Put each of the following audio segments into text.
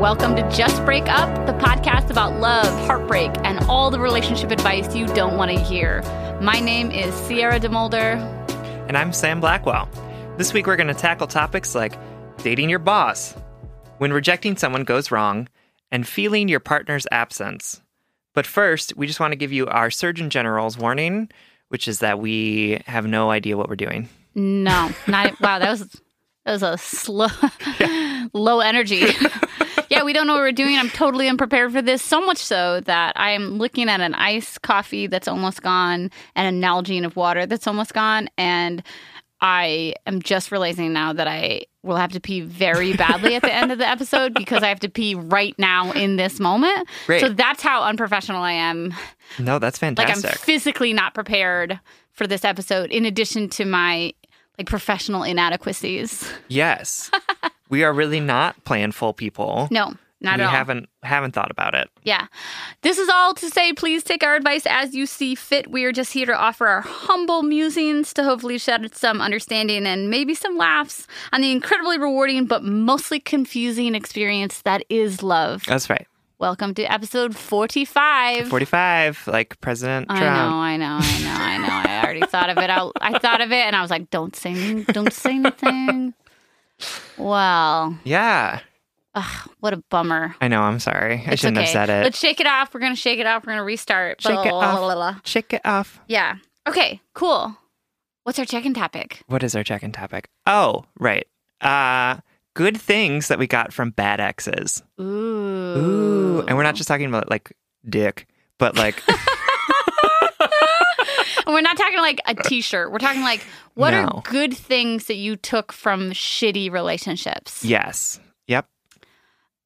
Welcome to Just Break Up, the podcast about love, heartbreak, and all the relationship advice you don't want to hear. My name is Sierra DeMulder. And I'm Sam Blackwell. This week we're going to tackle topics like dating your boss, when rejecting someone goes wrong, and feeling your partner's absence. But first, we just want to give you our Surgeon General's warning, which is that we have no idea what we're doing. No, not wow. That was that was a slow, low energy. yeah, we don't know what we're doing. I'm totally unprepared for this. So much so that I am looking at an iced coffee that's almost gone and a Nalgene of water that's almost gone, and I am just realizing now that I will have to pee very badly at the end of the episode because I have to pee right now in this moment. Great. So that's how unprofessional I am. No, that's fantastic. Like. I'm physically not prepared for this episode, in addition to my like professional inadequacies. yes. we are really not planful people. No, not we at all. We haven't haven't thought about it. Yeah. This is all to say, please take our advice as you see fit. We are just here to offer our humble musings to hopefully shed some understanding and maybe some laughs on the incredibly rewarding but mostly confusing experience that is love. That's right. Welcome to episode 45. 45, like President Trump. I Trump. know, I know, I know, I know. I already thought of it. I, I thought of it and I was like, don't say, don't say anything. Well, Yeah. what a bummer. I know. I'm sorry. I It's shouldn't okay. have said it. Let's shake it off. We're gonna shake it off. We're gonna restart. Shake it Blah, off. blah, blah. Shake it off. Yeah. Okay. Cool. What's our check-in topic? What is our check-in topic? Oh, right. Uh good things that we got from bad exes. Ooh. Ooh. And we're not just talking about like dick, but like And we're not talking like a T-shirt. We're talking like what No. are good things that you took from shitty relationships? yes. Yep.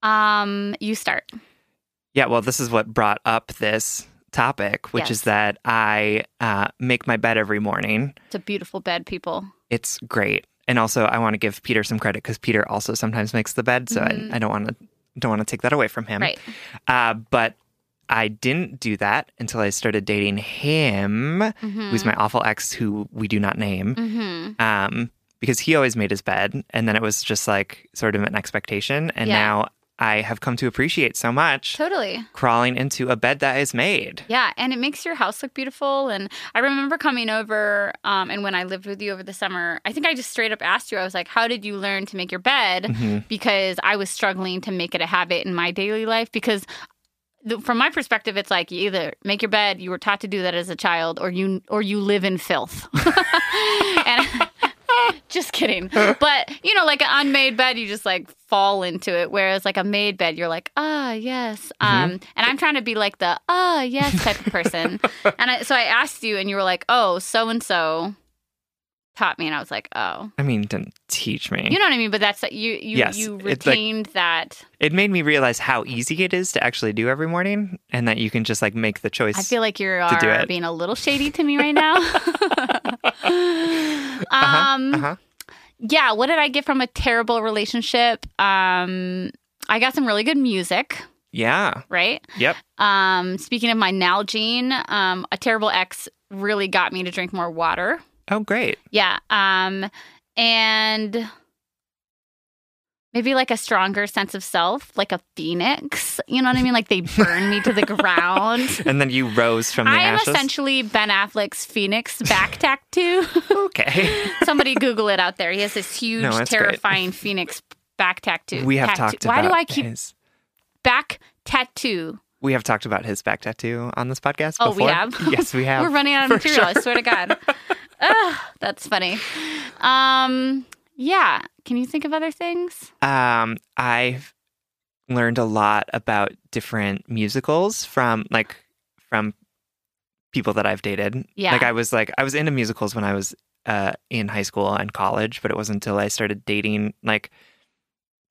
Um, you start. Yeah, well, this is what brought up this topic, which Yes. is that I uh, make my bed every morning. It's a beautiful bed, people. It's great, and also I want to give Peter some credit because Peter also sometimes makes the bed, so I, I don't want to don't want to take that away from him. Right. Uh, but I didn't do that until I started dating him, who's my awful ex, who we do not name. Mm-hmm. Um, because he always made his bed, and then it was just like sort of an expectation, and Yeah. now I have come to appreciate so much Totally. crawling into a bed that is made. Yeah, and it makes your house look beautiful. And I remember coming over, um, and when I lived with you over the summer, I think I just straight up asked you. I was like, "How did you learn to make your bed?" Mm-hmm. Because I was struggling to make it a habit in my daily life. Because from my perspective, it's like you either make your bed, you were taught to do that as a child, or you or you live in filth. and just kidding. But you know, like an unmade bed, you just like fall into it. Whereas like a made bed, you're like, ah, yes. Um, and I'm trying to be like the ah, yes type of person. and I, so I asked you, and you were like, oh, so and so taught me, and I was like, oh, I mean, didn't teach me. you know what I mean. But that's you, you, Yes, you it's like- retained that. it made me realize how easy it is to actually do every morning, and that you can just like make the choice. I feel like you are being a little shady to me right now. um, uh-huh. yeah, what did I get from a terrible relationship? Um, I got some really good music, Yeah. right? Yep. Um, speaking of my Nalgene, um, a terrible ex really got me to drink more water. Oh, great. Yeah. Um, and maybe like a stronger sense of self, like a phoenix. You know what I mean? Like they burn me to the ground. And then you rose from the I am ashes. essentially Ben Affleck's phoenix back tattoo. okay. Somebody Google it out there. He has this huge, No, that's great. terrifying phoenix back tattoo. We have tattoo. talked Why do I keep his back tattoo? We have talked about his back tattoo on this podcast Oh, we have? yes, we have. We're running out of material. sure. I swear to God. Ugh, that's funny. Um, yeah. Can you think of other things? Um, I've learned a lot about different musicals from like from people that I've dated. Yeah. Like I was like I was into musicals when I was uh in high school and college, but it wasn't until I started dating like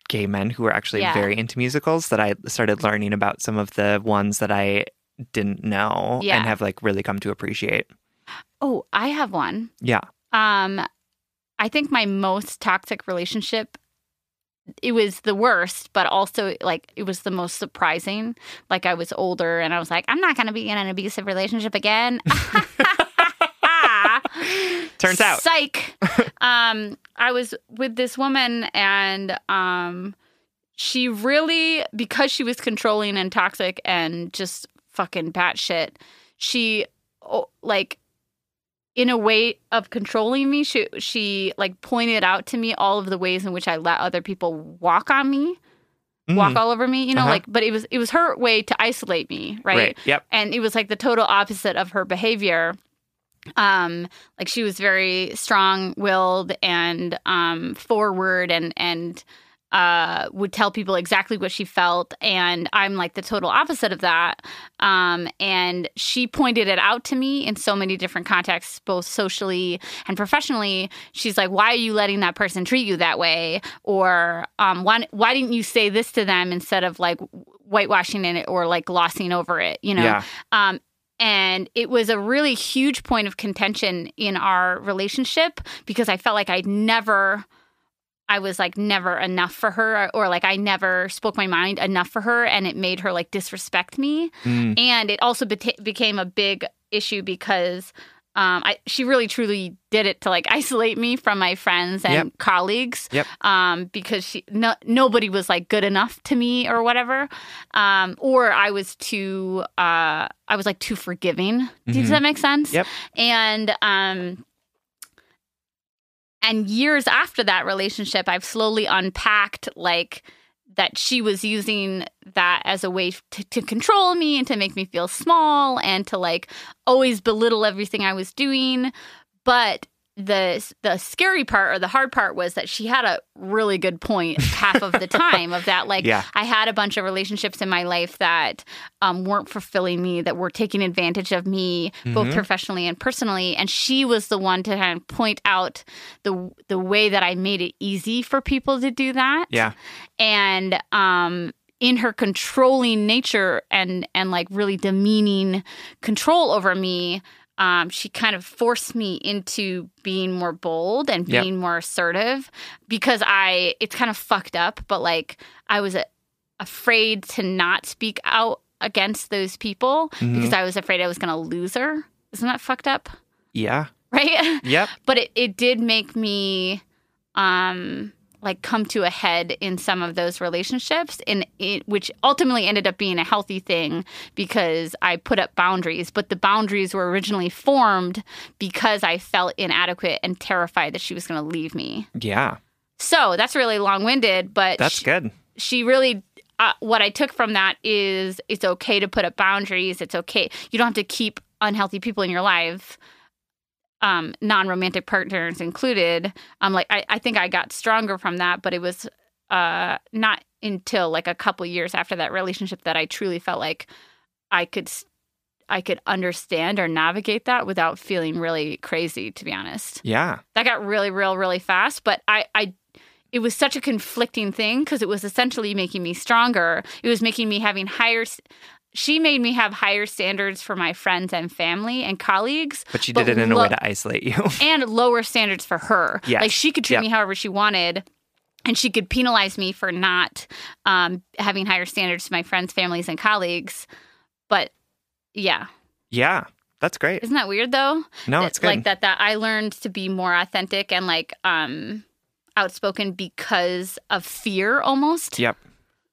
gay men who were actually Yeah. very into musicals that I started learning about some of the ones that I didn't know Yeah. and have like really come to appreciate. Oh, I have one. Yeah. Um, I think my most toxic relationship. It was the worst, but also like it was the most surprising. Like I was older and I was like, I'm not going to be in an abusive relationship again. Turns out. psych. um, I was with this woman and um, she really because she was controlling and toxic and just fucking batshit. She like in a way of controlling me, she she like pointed out to me all of the ways in which I let other people walk on me, walk Mm. all over me, you know, Uh-huh. like but it was it was her way to isolate me, right? Right. Yep. And it was like the total opposite of her behavior. Um like she was very strong-willed and um forward and and uh, would tell people exactly what she felt, and I'm like the total opposite of that. Um, and she pointed it out to me in so many different contexts, both socially and professionally. She's like, "Why are you letting that person treat you that way?" Or um, "Why why didn't you say this to them instead of like whitewashing it or like glossing over it?" You know. Yeah. Um, and it was a really huge point of contention in our relationship because I felt like I'd never. I was like never enough for her, or, like I never spoke my mind enough for her, and it made her like disrespect me. Mm. And it also beta- became a big issue because um, I, she really truly did it to like isolate me from my friends and Yep. colleagues. Yep. Um, because she no, nobody was like good enough to me or whatever. Um, or I was too uh, I was like too forgiving. Does Mhm. that make sense? Yep. And um, and years after that relationship, I've slowly unpacked like that she was using that as a way to, to control me and to make me feel small and to like always belittle everything I was doing. But the the scary part or the hard part was that she had a really good point half of the time of that like Yeah. I had a bunch of relationships in my life that um, weren't fulfilling me that were taking advantage of me both Mhm. professionally and personally and she was the one to kind of point out the the way that I made it easy for people to do that Yeah. and um in her controlling nature and and like really demeaning control over me um she kind of forced me into being more bold and Yep. being more assertive because i it's kind of fucked up but like i was a, afraid to not speak out against those people Mhm. because i was afraid i was going to lose her isn't that fucked up Yeah. right Yep. but it, it did make me um like come to a head in some of those relationships and it which ultimately ended up being a healthy thing because I put up boundaries but the boundaries were originally formed because I felt inadequate and terrified that she was going to leave me. Yeah. So, that's really long-winded but That's she- good. she really uh, what I took from that is it's okay to put up boundaries. It's okay. You don't have to keep unhealthy people in your life, um, non-romantic partners included. Um, like I, I think I got stronger from that, but it was uh not until like a couple years after that relationship that I truly felt like I could I could understand or navigate that without feeling really crazy. To be honest Yeah. that got really real really fast but i i it was such a conflicting thing because it was essentially making me stronger it was making me having higher she made me have higher standards for my friends and family and colleagues But she But did it in a way to isolate you. and lower standards for her Yes. like she could treat Yep. me however she wanted and she could penalize me for not um, having higher standards to my friends families and colleagues but yeah yeah. That's great. isn't that weird though No, that- it's good. like that that I learned to be more authentic and like um outspoken because of fear almost. Yep.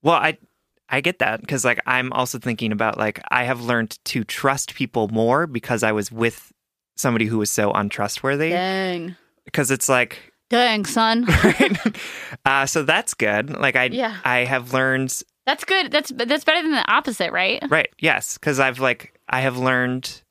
Well, I I get that because like I'm also thinking about like I have learned to trust people more because I was with somebody who was so untrustworthy. Dang. Because it's like Dang, son. Uh, so that's good. Like I, Yeah. I have learned That's good. That's that's better than the opposite, right? Right. Yes, because I've like I have learned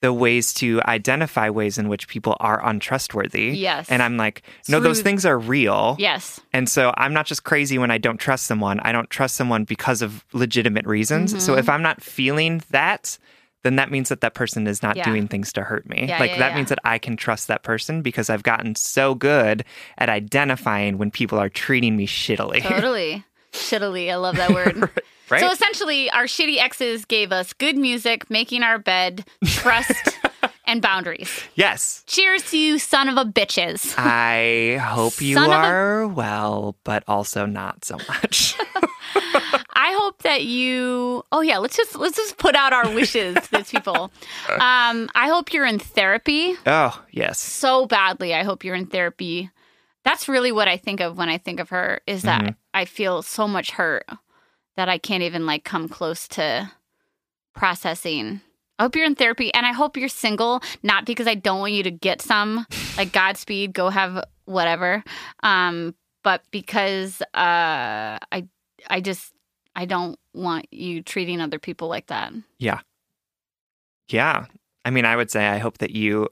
the ways to identify ways in which people are untrustworthy. Yes. And I'm like, no, those things are real. Yes. And so I'm not just crazy when I don't trust someone. I don't trust someone because of legitimate reasons. So Mm-hmm. if I'm not feeling that, then that means that that person is not Yeah. doing things to hurt me. Yeah, like yeah, that means that I can trust that person because I've gotten so good at identifying when people are treating me shittily. Totally. Shittily. I love that word. Right? So essentially, our shitty exes gave us good music, making our bed, trust, and boundaries. yes. Cheers to you, son of a bitches. I hope you Son of a- are well, but also not so much. I hope that you. Oh yeah, let's just let's just put out our wishes to these people. Um, I hope you're in therapy oh, yes. so badly. I hope you're in therapy. That's really what I think of when I think of her. Is that Mm-hmm. I feel so much hurt that I can't even like come close to processing. I hope you're in therapy, and I hope you're single. Not because I don't want you to get some, like Godspeed, go have whatever, um, but because uh, I, I just, I don't want you treating other people like that. Yeah. Yeah. I mean, I would say I hope that you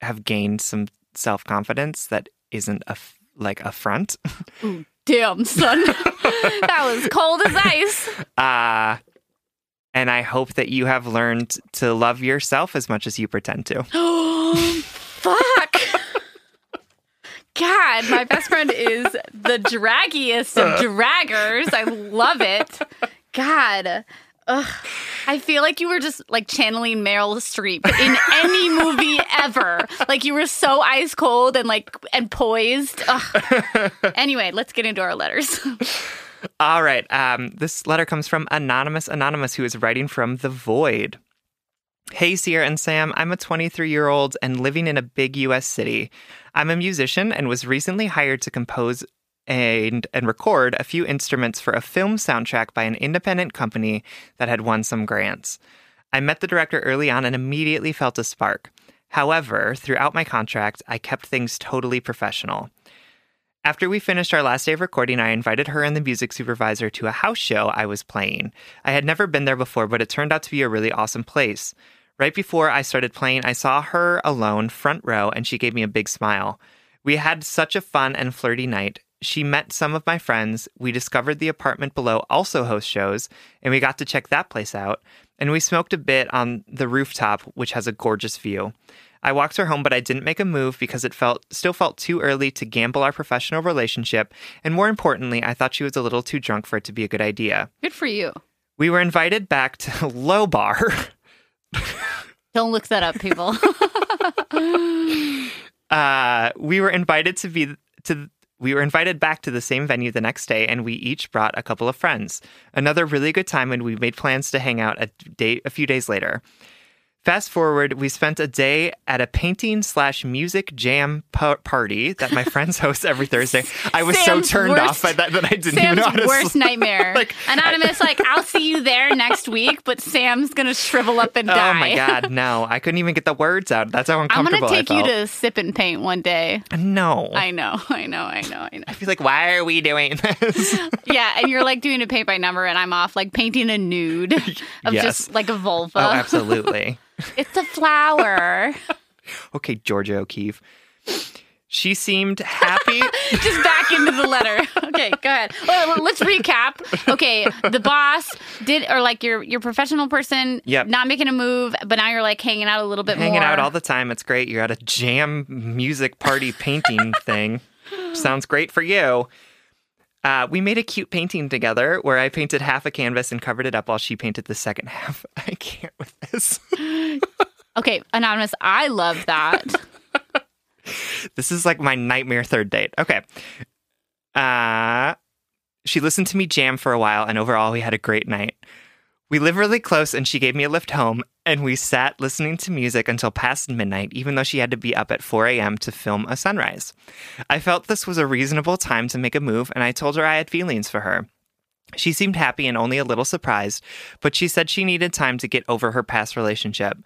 have gained some self confidence that isn't a like a front. Damn, son, that was cold as ice. Uh, and I hope that you have learned to love yourself as much as you pretend to. Oh, Fuck. God, my best friend is the draggiest of draggers. I love it. God. Ugh. I feel like you were just like channeling Meryl Streep in any movie ever. Like you were so ice cold and like and poised. Ugh. Anyway, let's get into our letters. All right. Um, this letter comes from Anonymous Anonymous, who is writing from the void. Hey, Sierra and Sam. I'm a 23 year old and living in a big US city. I'm a musician and was recently hired to compose and, and record a few instruments for a film soundtrack by an independent company that had won some grants. I met the director early on and immediately felt a spark. However, throughout my contract, I kept things totally professional. After we finished our last day of recording, I invited her and the music supervisor to a house show I was playing. I had never been there before, but it turned out to be a really awesome place. Right before I started playing, I saw her alone, front row, and she gave me a big smile. We had such a fun and flirty night. She met some of my friends. We discovered the apartment below also hosts shows, and we got to check that place out. And we smoked a bit on the rooftop, which has a gorgeous view. I walked her home, but I didn't make a move because it felt still felt too early to gamble our professional relationship, and more importantly, I thought she was a little too drunk for it to be a good idea. Good for you. We were invited back to Low Bar. Don't look that up, people. uh, we were invited to be to we were invited back to the same venue the next day and we each brought a couple of friends. Another really good time and we made plans to hang out a day a few days later fast forward we spent a day at a painting slash music jam pa- party that my friends host every thursday i was Sam's so turned worst- off by that that i didn't even Sam's know how worst nightmare. Like, Anonymous, like, I'll see you there next week, but Sam's gonna shrivel up and die. oh my god no i couldn't even get the words out that's how uncomfortable. I'm gonna take you to sip and paint one day. no I know, I know, I know, I know. I feel like why are we doing this Yeah, and you're like doing a paint by number, and I'm off like painting a nude of Yes. just like a vulva. oh absolutely It's a flower. Okay, Georgia O'Keeffe. She seemed happy. just back into the letter. Okay, go ahead. Well, let's recap. Okay, the boss did, or like your your professional person, Yep. not making a move, but now you're like hanging out a little bit hanging more. out all the time. It's great. You're at a jam music party painting thing. Sounds great for you. Uh, we made a cute painting together where I painted half a canvas and covered it up while she painted the second half. I can't with this. Okay, anonymous. I love that. This is like my nightmare third date. Okay. Uh, she listened to me jam for a while, and overall, we had a great night. We live really close, and she gave me a lift home, and we sat listening to music until past midnight, even though she had to be up at 4 a.m. to film a sunrise. I felt this was a reasonable time to make a move, and I told her I had feelings for her. She seemed happy and only a little surprised, but she said she needed time to get over her past relationship.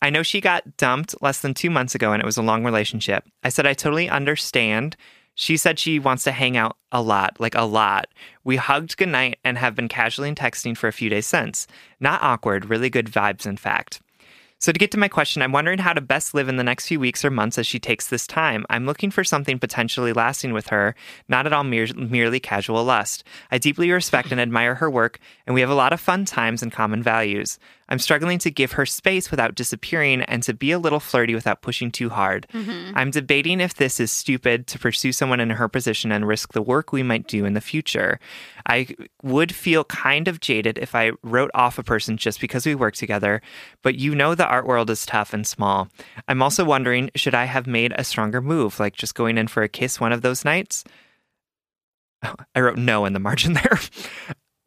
I know she got dumped less than two months ago and it was a long relationship. I said, I totally understand. She said she wants to hang out a lot, like a lot. We hugged goodnight and have been casually texting for a few days since. Not awkward, really good vibes, in fact. So, to get to my question, I'm wondering how to best live in the next few weeks or months as she takes this time. I'm looking for something potentially lasting with her, not at all mere- merely casual lust. I deeply respect and admire her work, and we have a lot of fun times and common values. I'm struggling to give her space without disappearing and to be a little flirty without pushing too hard. Mm-hmm. I'm debating if this is stupid to pursue someone in her position and risk the work we might do in the future. I would feel kind of jaded if I wrote off a person just because we work together, but you know the art world is tough and small. I'm also wondering should I have made a stronger move, like just going in for a kiss one of those nights? I wrote no in the margin there.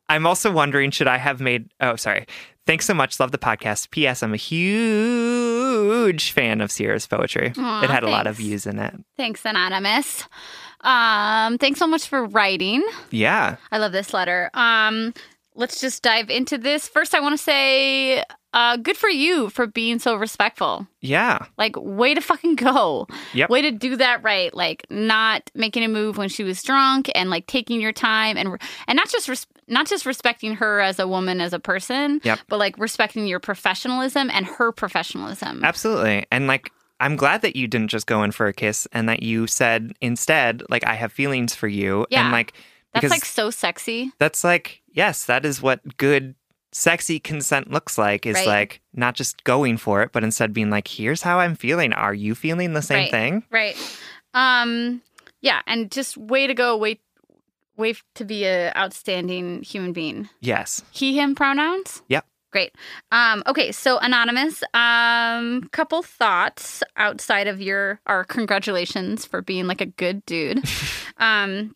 I'm also wondering should I have made oh sorry. Thanks so much. Love the podcast. P.S. I'm a huge fan of Sierra's poetry. Aw, it had a lot of views in it. Thanks, Anonymous. Um, thanks so much for writing. Yeah. I love this letter. Um, let's just dive into this. First, I want to say, uh, good for you for being so respectful. Yeah. Like, way to fucking go. Yep. Way to do that right. Like, not making a move when she was drunk, and like taking your time, and and not just res- not just respecting her as a woman, as a person, Yep. but like respecting your professionalism and her professionalism. Absolutely. And like, I'm glad that you didn't just go in for a kiss and that you said instead, like, I have feelings for you. Yeah. And like, That's like so sexy. that's like, yes, that is what good, sexy consent looks like is Right. like not just going for it, but instead being like, here's how I'm feeling. Are you feeling the same right. thing? Right. Um. Yeah, and just way to go. Way, way to be an outstanding human being. Yes. He, him pronouns. Yep. Great. Um, okay, so anonymous. Um, couple thoughts outside of your our congratulations for being like a good dude. um,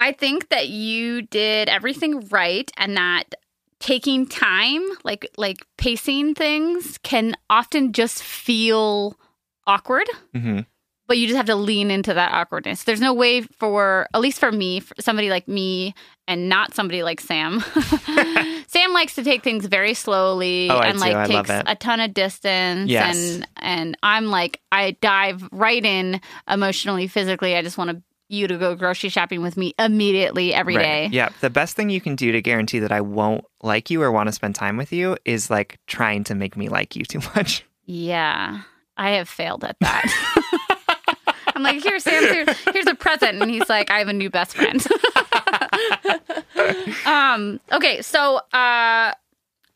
I think that you did everything right, and that taking time, like like pacing things, can often just feel awkward hmm but you just have to lean into that awkwardness. There's no way for, at least for me, for somebody like me and not somebody like Sam. Sam likes to take things very slowly Oh, and like takes a ton of distance Yes. and and I'm like I dive right in emotionally, physically. I just want to you to go grocery shopping with me immediately every day. Right. Yeah. The best thing you can do to guarantee that I won't like you or want to spend time with you is like trying to make me like you too much. Yeah. I have failed at that. I'm like, here, Sam, here's, here's a present. And he's like, I have a new best friend. um, okay, so uh,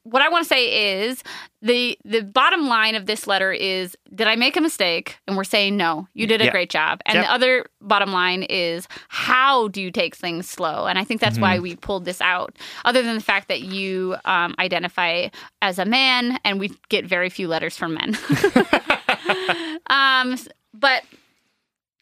what I want to say is the the bottom line of this letter is did I make a mistake? And we're saying no, you did a Yeah. great job. And Yep. the other bottom line is how do you take things slow? And I think that's why we pulled this out. Other than the fact that you um, identify as a man, and we get very few letters from men. um, but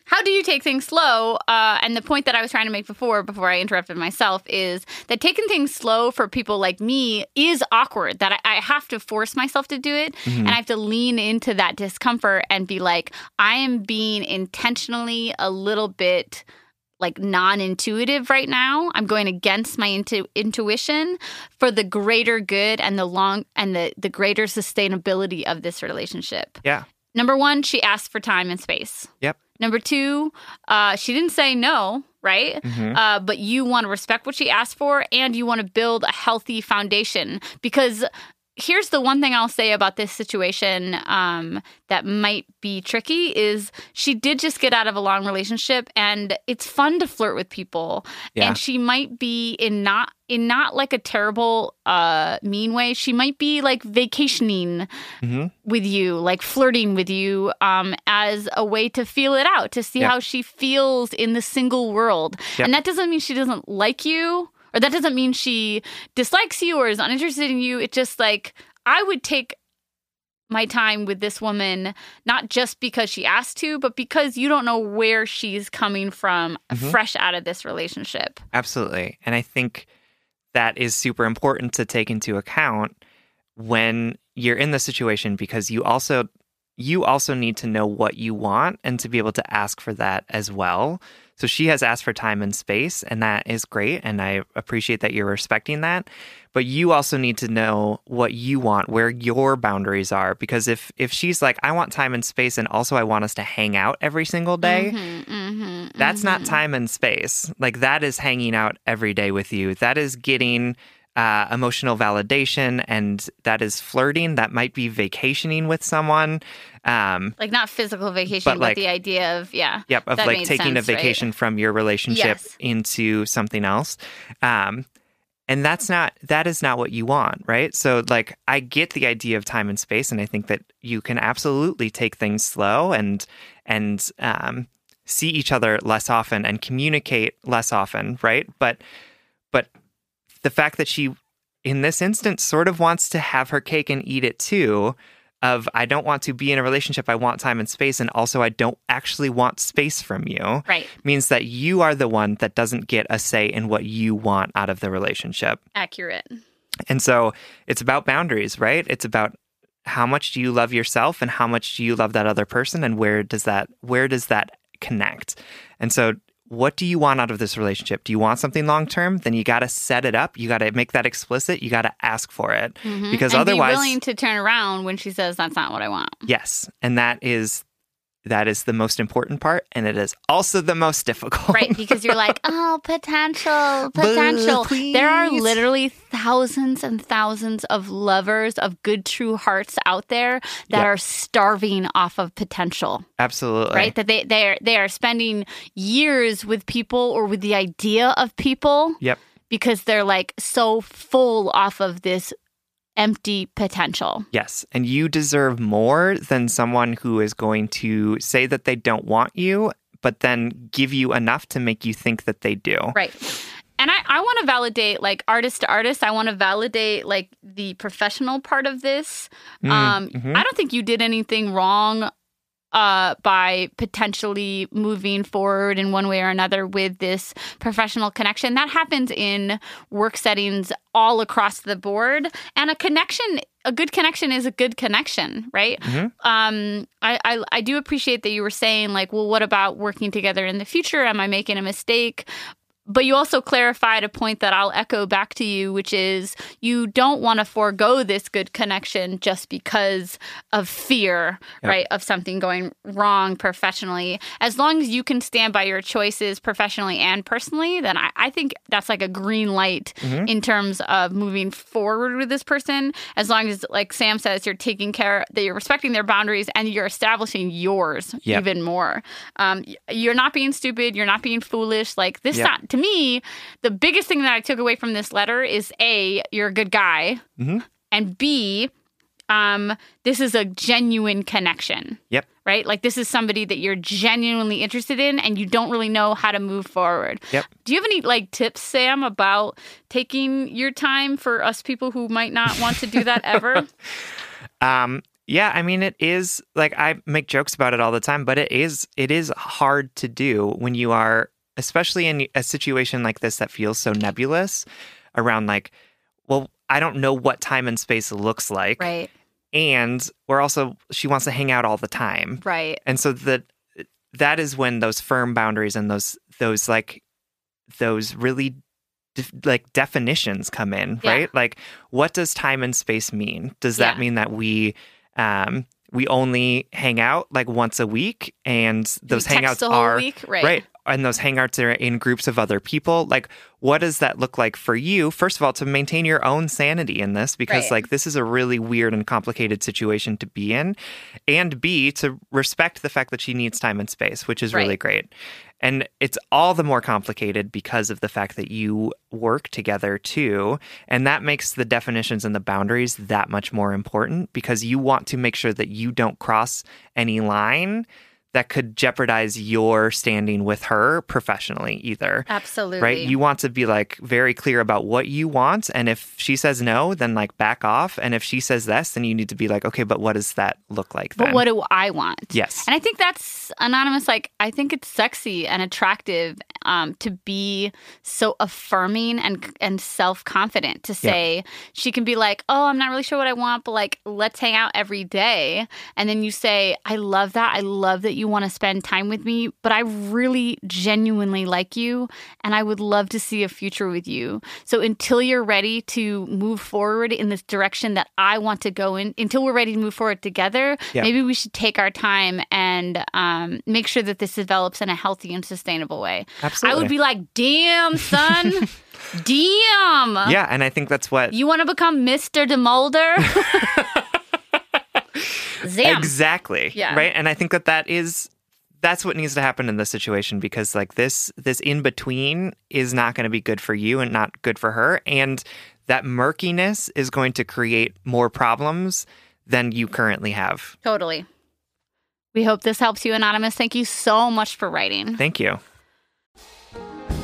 how do you take things slow? Uh, and the point that I was trying to make before, before I interrupted myself, is that taking things slow for people like me is awkward. That I, I have to force myself to do it, and I have to lean into that discomfort and be like, I am being intentionally a little bit like non-intuitive right now. I'm going against my intu- intuition for the greater good and the long and the the greater sustainability of this relationship. Yeah. Number one, she asked for time and space. Yep. Number two, uh, she didn't say no, right? Mhm. Uh, but you want to respect what she asked for and you want to build a healthy foundation because here's the one thing I'll say about this situation um, that might be tricky is she did just get out of a long relationship and it's fun to flirt with people Yeah. and she might be in not in not like a terrible uh mean way she might be like vacationing Mhm. with you like flirting with you um as a way to feel it out to see how she feels in the single world Yep. and that doesn't mean she doesn't like you or that doesn't mean she dislikes you or is uninterested in you. It's just like I would take my time with this woman not just because she asked to, but because you don't know where she's coming from Mhm. fresh out of this relationship. Absolutely. And I think that is super important to take into account when you're in the situation because you also you also need to know what you want and to be able to ask for that as well. So she has asked for time and space, and that is great. And I appreciate that you're respecting that. But you also need to know what you want, where your boundaries are. Because if if she's like, I want time and space, and also I want us to hang out every single day, mm-hmm, mm-hmm, that's not mm-hmm. time and space. Like that is hanging out every day with you. That is getting uh, emotional validation, and that is flirting. That might be vacationing with someone. Um, Like not physical vacation, But, but, like- the idea of yeah. Yep, of like taking a sense, right? vacation from your relationship Yes. into something else. Um, and that's not that is not what you want, right? So like I get the idea of time and space, and I think that you can absolutely take things slow and and um, see each other less often and communicate less often, right? But but the fact that she in this instance sort of wants to have her cake and eat it too of I don't want to be in a relationship I want time and space and also I don't actually want space from you Right. means that you are the one that doesn't get a say in what you want out of the relationship. Accurate. And so it's about boundaries, right? It's about how much do you love yourself and how much do you love that other person and where does that where does that connect? And so what do you want out of this relationship? Do you want something long term? Then you got to set it up. You got to make that explicit. You got to ask for it. Mm-hmm. Because and otherwise be willing to turn around when she says that's not what I want. Yes, and that is that is the most important part and it is also the most difficult. Right, because you're like, oh, potential, potential. There are literally thousands and thousands of lovers of good, true hearts out there that Yep. are starving off of potential. Absolutely. Right, that they they are they are spending years with people or with the idea of people Yep. because they're like so full off of this empty potential. Yes. And you deserve more than someone who is going to say that they don't want you, but then give you enough to make you think that they do. Right. And I, I want to validate like artist to artist. I want to validate like the professional part of this. Mm, um, mhm. I don't think you did anything wrong uh, by potentially moving forward in one way or another with this professional connection. That happens in work settings all across the board. And a connection, a good connection is a good connection, right? Mhm. Um, I, I, I do appreciate that you were saying, like, well, what about working together in the future? Am I making a mistake? But you also clarified a point that I'll echo back to you, which is you don't want to forego this good connection just because of fear, Yep. right, of something going wrong professionally. As long as you can stand by your choices professionally and personally, then I, I think that's like a green light in terms of moving forward with this person. As long as, like Sam says, you're taking care, that you're respecting their boundaries and you're establishing yours Yep. even more. Um, you're not being stupid. You're not being foolish. Like this, Yep. not, to me, the biggest thing that I took away from this letter is a, you're a good guy, Mhm. and b, um, this is a genuine connection. Yep. Right? Like this is somebody that you're genuinely interested in and you don't really know how to move forward. Yep. Do you have any like tips, Sam, about taking your time for us people who might not want to do that ever? Um, yeah, I mean, it is like I make jokes about it all the time, but it is it is hard to do when you are, especially in a situation like this that feels so nebulous around like, well, I don't know what time and space looks like, right. and we're also she wants to hang out all the time, Right. and so that that is when those firm boundaries and those those like those really def- like definitions come in Yeah. right like what does time and space mean does that Yeah. mean that we um we only hang out like once a week and those hangouts are week? Right. And those hangouts are in groups of other people like what does that look like for you first of all to maintain your own sanity in this? Because Right. like this is a really weird and complicated situation to be in. And b to respect the fact that she needs time and space which is really great. And it's all the more complicated because of the fact that you work together too. And that makes the definitions and the boundaries that much more important because you want to make sure that you don't cross any line that could jeopardize your standing with her professionally either. Absolutely. Right? You want to be like very clear about what you want. And if she says no, then like back off. And if she says yes, then you need to be like, okay, but what does that look like then? But what do I want? Yes. And I think that's anonymous. Like, I think it's sexy and attractive um, to be so affirming and and self confident. To say she can be like, "Oh, I'm not really sure what I want, but like, let's hang out every day." And then you say, "I love that. I love that you want to spend time with me, but I really genuinely like you and I would love to see a future with you. So until you're ready to move forward in this direction that I want to go in, until we're ready to move forward together, Yeah. maybe we should take our time and um, make sure that this develops in a healthy and sustainable way. Absolutely. I would be like, damn, son. damn. Yeah, and I think that's what You want to become Mr. DeMulder? Zam. exactly Yeah. right and i think that that is that's what needs to happen in this situation because like this this in between is not going to be good for you and not good for her and that murkiness is going to create more problems than you currently have Totally. We hope this helps you, Anonymous. Thank you so much for writing. thank you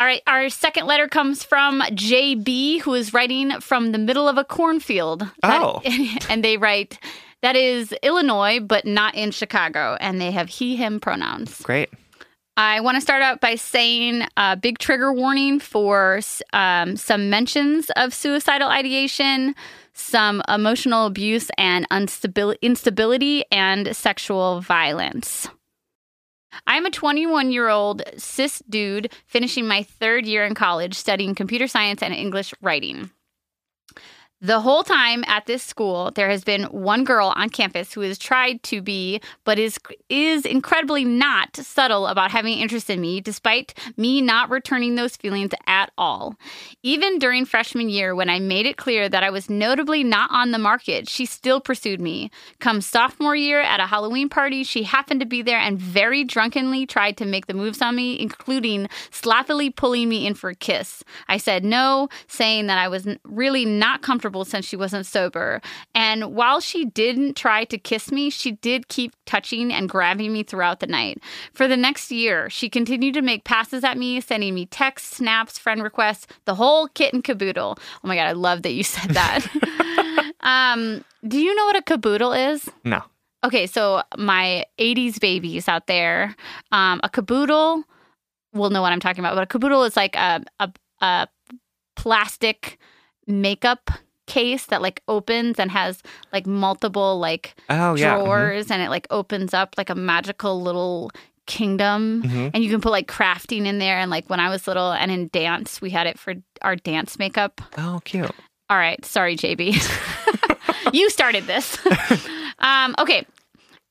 All right, our second letter comes from JB, who is writing from the middle of a cornfield. That- Oh. and they write, that is Illinois, but not in Chicago. And they have he, him pronouns. Great. I want to start out by saying a big trigger warning for um, some mentions of suicidal ideation, some emotional abuse and unstabil- instability, and sexual violence. I'm a 21 year old cis dude finishing my third year in college studying computer science and English writing. The whole time at this school, there has been one girl on campus who has tried to be, but is is incredibly not subtle about having interest in me, despite me not returning those feelings at all. Even during freshman year, when I made it clear that I was notably not on the market, she still pursued me. Come sophomore year at a Halloween party, she happened to be there and very drunkenly tried to make the moves on me, including sloppily pulling me in for a kiss. I said no, saying that I was really not comfortable since she wasn't sober. And while she didn't try to kiss me, she did keep touching and grabbing me throughout the night. For the next year, she continued to make passes at me, sending me texts, snaps, friend requests, the whole kit and caboodle. Oh my God, I love that you said that. um, do you know what a caboodle is? No. Okay, so my 80s babies out there, um, a caboodle will know what I'm talking about, but a caboodle is like a, a, a plastic makeup case that like opens and has like multiple like Oh, yeah. mhm. drawers and it like opens up like a magical little kingdom Mhm. and you can put like crafting in there and like when I was little and in dance we had it for our dance makeup. Oh, cute. All right, sorry JB. you started this. um okay.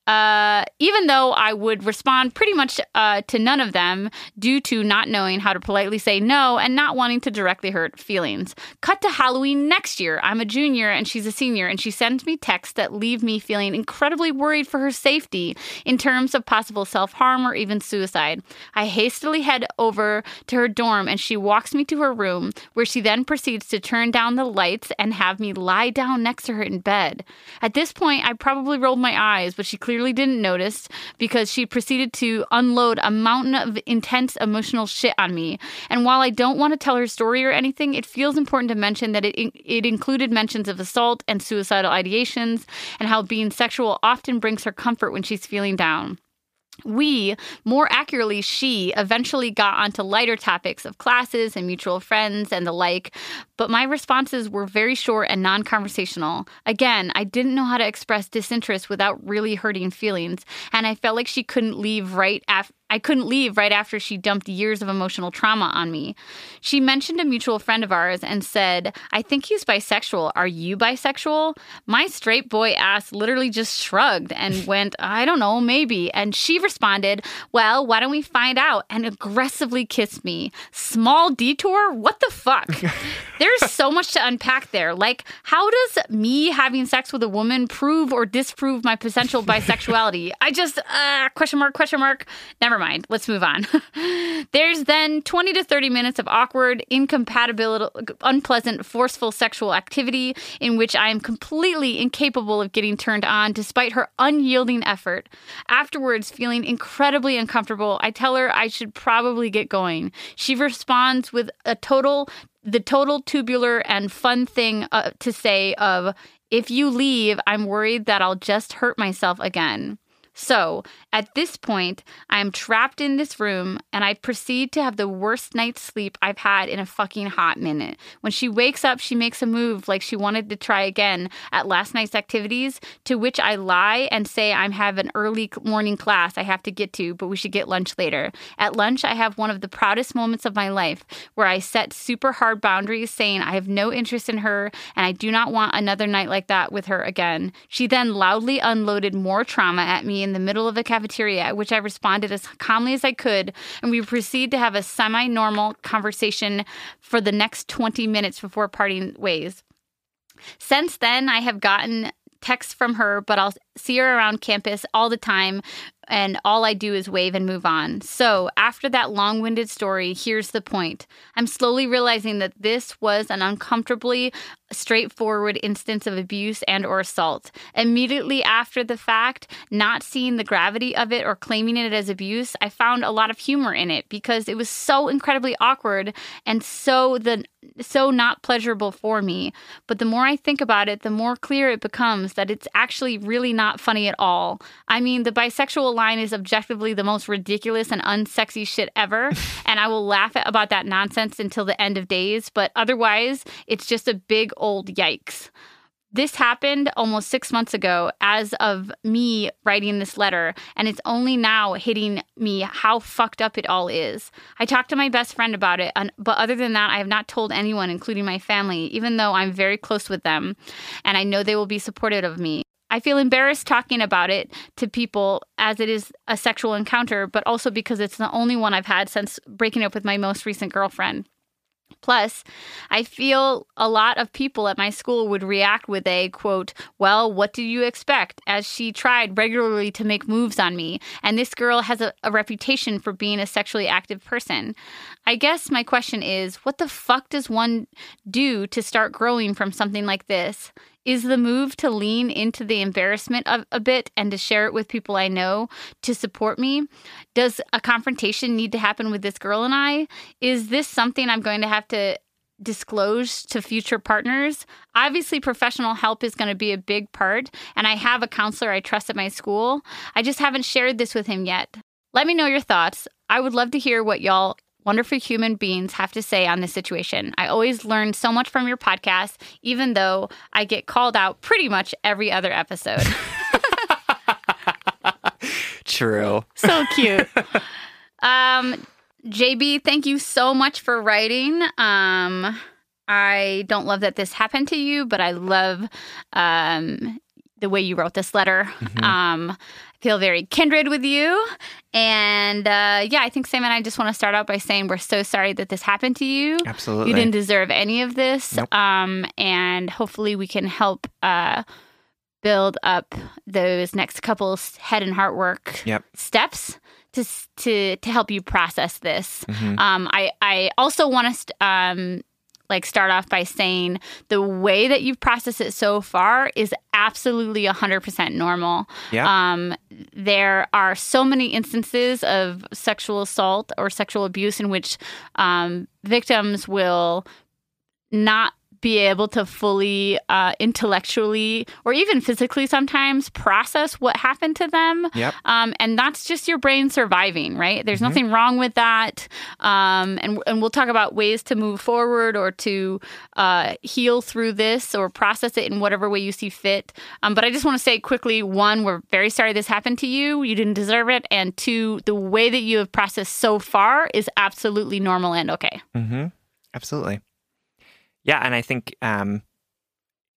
Uh, even though I would respond pretty much uh, to none of them due to not knowing how to politely say no and not wanting to directly hurt feelings. Cut to Halloween next year. I'm a junior and she's a senior, and she sends me texts that leave me feeling incredibly worried for her safety in terms of possible self harm or even suicide. I hastily head over to her dorm and she walks me to her room, where she then proceeds to turn down the lights and have me lie down next to her in bed. At this point, I probably rolled my eyes, but she clearly didn't notice because she proceeded to unload a mountain of intense emotional shit on me. And while I don't want to tell her story or anything, it feels important to mention that it it included mentions of assault and suicidal ideations and how being sexual often brings her comfort when she's feeling down. We, more accurately, she, eventually got onto lighter topics of classes and mutual friends and the like, but my responses were very short and non conversational. Again, I didn't know how to express disinterest without really hurting feelings, and I felt like she couldn't leave right after. I couldn't leave right after she dumped years of emotional trauma on me. She mentioned a mutual friend of ours and said, I think he's bisexual. Are you bisexual? My straight boy ass literally just shrugged and went, I don't know, maybe. And she responded, Well, why don't we find out? And aggressively kissed me. Small detour? What the fuck? There's so much to unpack there. Like, how does me having sex with a woman prove or disprove my potential bisexuality? I just, uh, question mark, question mark. Never mind. Let's move on. There's then 20 to 30 minutes of awkward, incompatible, unpleasant, forceful sexual activity in which I am completely incapable of getting turned on despite her unyielding effort. Afterwards, feeling incredibly uncomfortable, I tell her I should probably get going. She responds with a total the total tubular and fun thing uh, to say of if you leave, I'm worried that I'll just hurt myself again. So at this point, I am trapped in this room and I proceed to have the worst night's sleep I've had in a fucking hot minute. When she wakes up, she makes a move like she wanted to try again at last night's activities, to which I lie and say I'm have an early morning class I have to get to, but we should get lunch later. At lunch, I have one of the proudest moments of my life where I set super hard boundaries saying I have no interest in her and I do not want another night like that with her again. She then loudly unloaded more trauma at in the middle of the cafeteria, which I responded as calmly as I could, and we proceed to have a semi normal conversation for the next 20 minutes before parting ways. Since then, I have gotten texts from her, but I'll see her around campus all the time, and all I do is wave and move on. So, after that long winded story, here's the point. I'm slowly realizing that this was an uncomfortably straightforward instance of abuse and or assault immediately after the fact not seeing the gravity of it or claiming it as abuse i found a lot of humor in it because it was so incredibly awkward and so the so not pleasurable for me but the more i think about it the more clear it becomes that it's actually really not funny at all i mean the bisexual line is objectively the most ridiculous and unsexy shit ever and i will laugh at, about that nonsense until the end of days but otherwise it's just a big old yikes. This happened almost six months ago as of me writing this letter, and it's only now hitting me how fucked up it all is. I talked to my best friend about it, but other than that, I have not told anyone, including my family, even though I'm very close with them, and I know they will be supportive of me. I feel embarrassed talking about it to people as it is a sexual encounter, but also because it's the only one I've had since breaking up with my most recent girlfriend. Plus, I feel a lot of people at my school would react with a quote, Well, what do you expect? As she tried regularly to make moves on me, and this girl has a, a, reputation for being a sexually active person. I guess my question is, what the fuck does one do to start growing from something like this? is the move to lean into the embarrassment of a bit and to share it with people I know to support me? Does a confrontation need to happen with this girl and I? Is this something I'm going to have to disclose to future partners? Obviously, professional help is going to be a big part, and I have a counselor I trust at my school. I just haven't shared this with him yet. Let me know your thoughts. I would love to hear what y'all wonderful human beings have to say on this situation. I always learn so much from your podcast, even though I get called out pretty much every other episode. True. So cute. um, JB, thank you so much for writing. Um, I don't love that this happened to you, but I love um, the way you wrote this letter. Mm-hmm. Um, feel very kindred with you. And uh, yeah, I think Sam and I just want to start out by saying we're so sorry that this happened to you. Absolutely. You didn't deserve any of this. Nope. Um, and hopefully we can help uh, build up those next couple head and heart work yep. steps to to to help you process this. Mm-hmm. Um, I I also want to um, like start off by saying the way that you've processed it so far is absolutely 100% normal. Yeah. Um, there are so many instances of sexual assault or sexual abuse in which um, victims will not be able to fully uh, intellectually or even physically sometimes process what happened to them. Yep. Um, and that's just your brain surviving, right? There's mm-hmm. nothing wrong with that. Um, and, and we'll talk about ways to move forward or to uh, heal through this or process it in whatever way you see fit. Um, but I just want to say quickly one, we're very sorry this happened to you. You didn't deserve it. And two, the way that you have processed so far is absolutely normal and okay. Mm-hmm. Absolutely. Yeah, and I think um,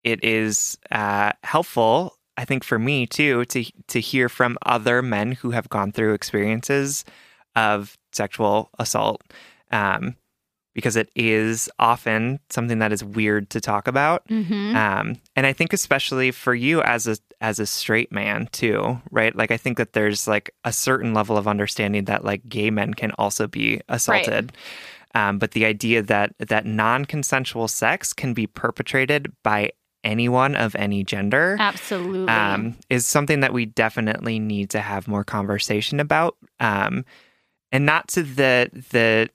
it is uh, helpful. I think for me too to to hear from other men who have gone through experiences of sexual assault, um, because it is often something that is weird to talk about. Mm-hmm. Um, and I think especially for you as a as a straight man too, right? Like I think that there's like a certain level of understanding that like gay men can also be assaulted. Right. Um, but the idea that that non-consensual sex can be perpetrated by anyone of any gender absolutely. um, is something that we definitely need to have more conversation about. Um, and not to the the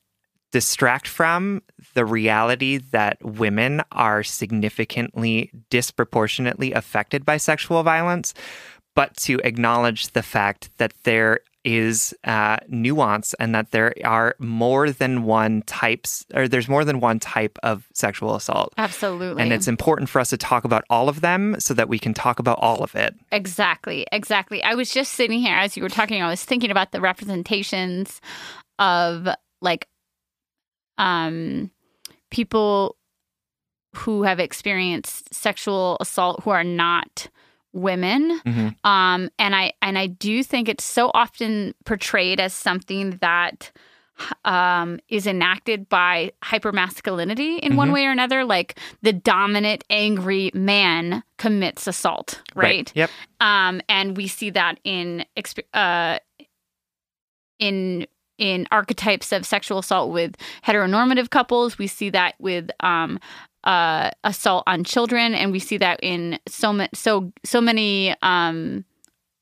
distract from the reality that women are significantly disproportionately affected by sexual violence but to acknowledge the fact that there is uh, nuance and that there are more than one types or there's more than one type of sexual assault. Absolutely. And it's important for us to talk about all of them so that we can talk about all of it. Exactly. Exactly. I was just sitting here as you were talking, I was thinking about the representations of like um people who have experienced sexual assault who are not women mm-hmm. um and i and i do think it's so often portrayed as something that um, is enacted by hypermasculinity in mm-hmm. one way or another. Like the dominant, angry man commits assault, right? right. Yep. Um, and we see that in uh, in in archetypes of sexual assault with heteronormative couples. We see that with um, uh, assault on children, and we see that in so ma- so so many um,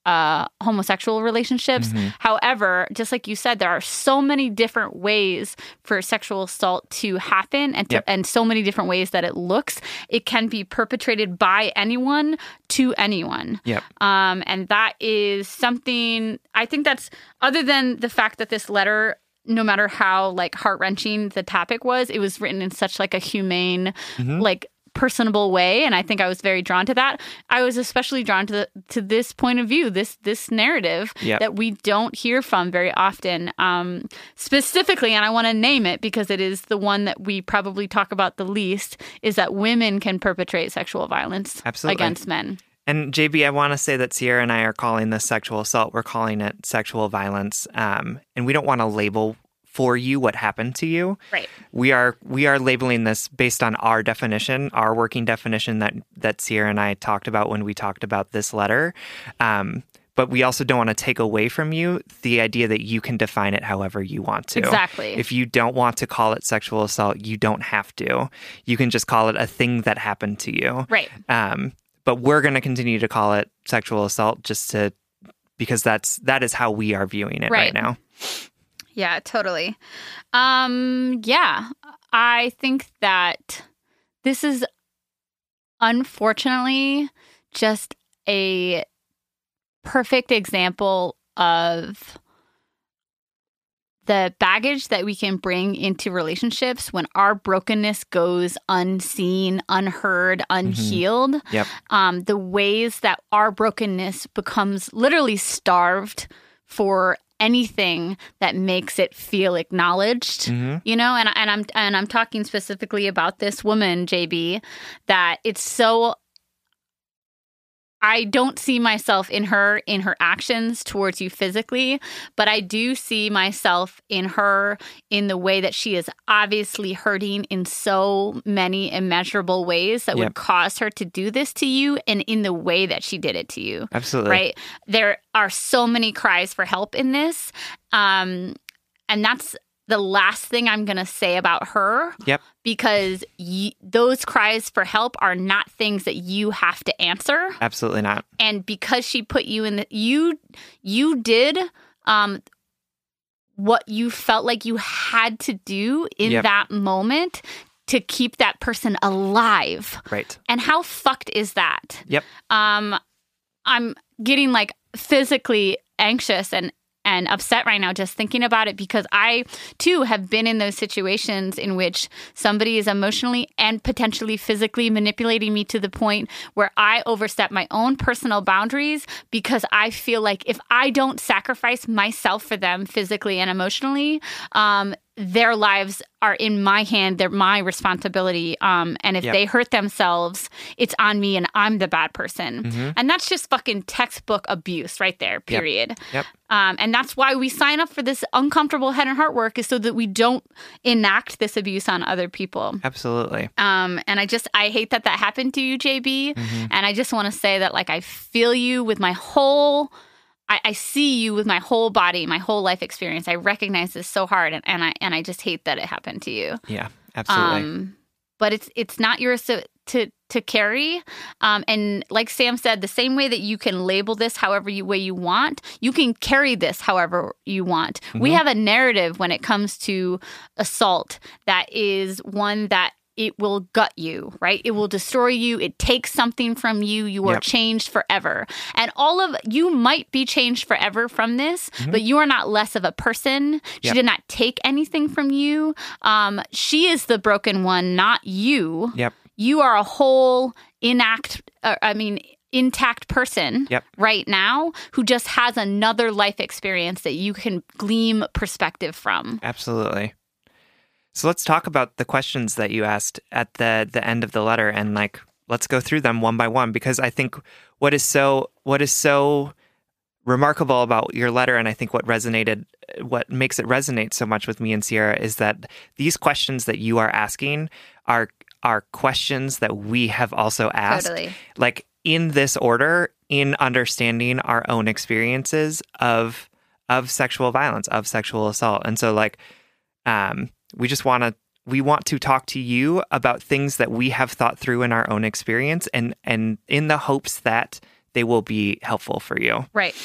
uh, homosexual relationships. Mm-hmm. However, just like you said, there are so many different ways for sexual assault to happen, and to, yep. and so many different ways that it looks. It can be perpetrated by anyone to anyone. Yep. Um, and that is something I think that's other than the fact that this letter no matter how like heart wrenching the topic was, it was written in such like a humane, mm-hmm. like personable way and I think I was very drawn to that. I was especially drawn to the, to this point of view, this this narrative Yep. that we don't hear from very often. Um, specifically, and I want to name it because it is the one that we probably talk about the least, is that women can perpetrate sexual violence Absolutely. against men. And JB, I want to say that Sierra and I are calling this sexual assault. We're calling it sexual violence, um, and we don't want to label for you what happened to you. Right. We are we are labeling this based on our definition, our working definition that that Sierra and I talked about when we talked about this letter. Um, but we also don't want to take away from you the idea that you can define it however you want to. Exactly. If you don't want to call it sexual assault, you don't have to. You can just call it a thing that happened to you. Right. Um, but we're going to continue to call it sexual assault just to because that's that is how we are viewing it right, Right. now. Yeah, totally. Um, yeah, I think that this is unfortunately just a perfect example of the baggage that we can bring into relationships when our brokenness goes unseen, unheard, unhealed. Yep. Um, the ways that our brokenness becomes literally starved for anything that makes it feel acknowledged Mhm. you know and, and i'm and i'm talking specifically about this woman jb that it's so I don't see myself in her in her actions towards you physically, but I do see myself in her in the way that she is obviously hurting in so many immeasurable ways that Yep. would cause her to do this to you and in the way that she did it to you. Absolutely. Right? There are so many cries for help in this. Um and that's the last thing I'm going to say about her Yep. because y- those cries for help are not things that you have to answer Absolutely not. and because she put you in the you you did um what you felt like you had to do in Yep. that moment to keep that person alive Right. and how fucked is that Yep. um i'm getting like physically anxious and and upset right now just thinking about it because I too have been in those situations in which somebody is emotionally and potentially physically manipulating me to the point where I overstep my own personal boundaries because I feel like if I don't sacrifice myself for them physically and emotionally, um, their lives are in my hand. They're my responsibility. Um, and if Yep. they hurt themselves, it's on me and I'm the bad person. Mhm. And that's just fucking textbook abuse right there, period. Yep. Um, and that's why we sign up for this uncomfortable head and heart work is so that we don't enact this abuse on other people. Absolutely. Um, and I just, I hate that that happened to you, JB. Mhm. And I just want to say that, like, I feel you with my whole, I, I see you with my whole body, my whole life experience. I recognize this so hard, and, and I and I just hate that it happened to you. Yeah. Absolutely. Um, but it's it's not yours to to, to carry. Um, and like Sam said, the same way that you can label this however you way you want, you can carry this however you want. We Mhm. have a narrative when it comes to assault that is one that it will gut you, right? It will destroy you. It takes something from you. You are Yep. changed forever. And all of you might be changed forever from this, but you are not less of a person. She Mm-hmm. Yep. did not take anything from you. Um, she is the broken one, not you. Yep. You are a whole inact, uh, I mean, intact person Yep. right now who just has another life experience that you can glean perspective from. Absolutely. So let's talk about the questions that you asked at the the end of the letter and like let's go through them one by one because I think what is so what is so remarkable about your letter and I think what resonated what makes it resonate so much with me and Sierra is that these questions that you are asking are are questions that we have also asked Totally. like in this order in understanding our own experiences of of sexual violence of sexual assault and so like um we just want to we want to talk to you about things that we have thought through in our own experience and and in the hopes that they will be helpful for you Right.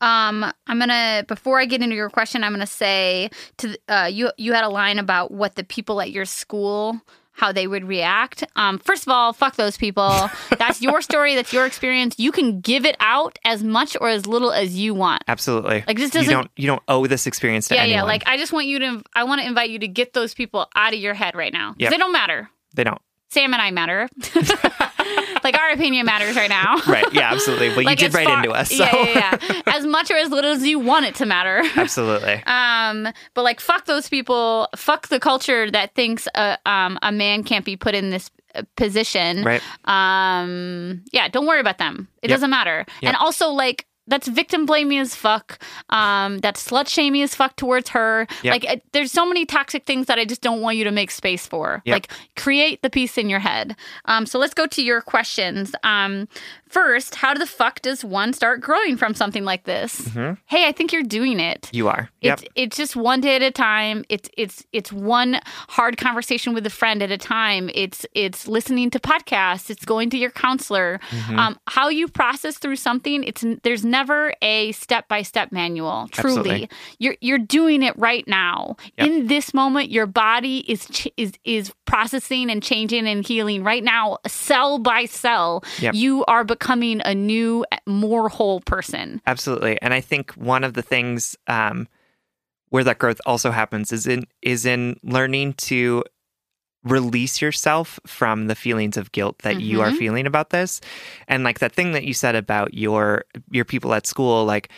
Um, I'm gonna before I get into your question, I'm gonna say to uh, you. You had a line about what the people at your school how they would react. Um, first of all, fuck those people. That's your story. That's your experience. You can give it out as much or as little as you want. absolutely Like, this you doesn't- don't you don't owe this experience to yeah, anyone yeah. Like I just want you to. I want to invite you to get those people out of your head right now. Yep. They don't matter. they don't Sam and I matter. like our opinion matters right now. Right. Yeah, absolutely. Well, Like you did right far- into us. So. Yeah, yeah, yeah. as much or as little as you want it to matter. absolutely. Um, but like, fuck those people. Fuck the culture that thinks a um a man can't be put in this uh, position. Right. Um, yeah, don't worry about them. It Yep. doesn't matter. Yep. And also, like, that's victim blaming as fuck. Um, that's slut shaming as fuck towards her. Yep. Like, there's so many toxic things that I just don't want you to make space for. Yep. Like, create the peace in your head. Um, so let's go to your questions. Um, first, how the fuck does one start growing from something like this? Hey, I think you're doing it. Mm-hmm. You are. Yep. It's it's just one day at a time. It's it's it's one hard conversation with a friend at a time. It's it's listening to podcasts. It's going to your counselor. Mm-hmm. Um, how you process through something. It's there's never a step by step manual. Truly, Absolutely. you're you're doing it right now Yep. in this moment. Your body is ch- is is processing and changing and healing right now, cell by cell. Yep. You are becoming a new, more whole person. Absolutely. And I think one of the things um, where that growth also happens is in is in learning to release yourself from the feelings of guilt that you are mm-hmm. feeling about this. And like that thing that you said about your your people at school, like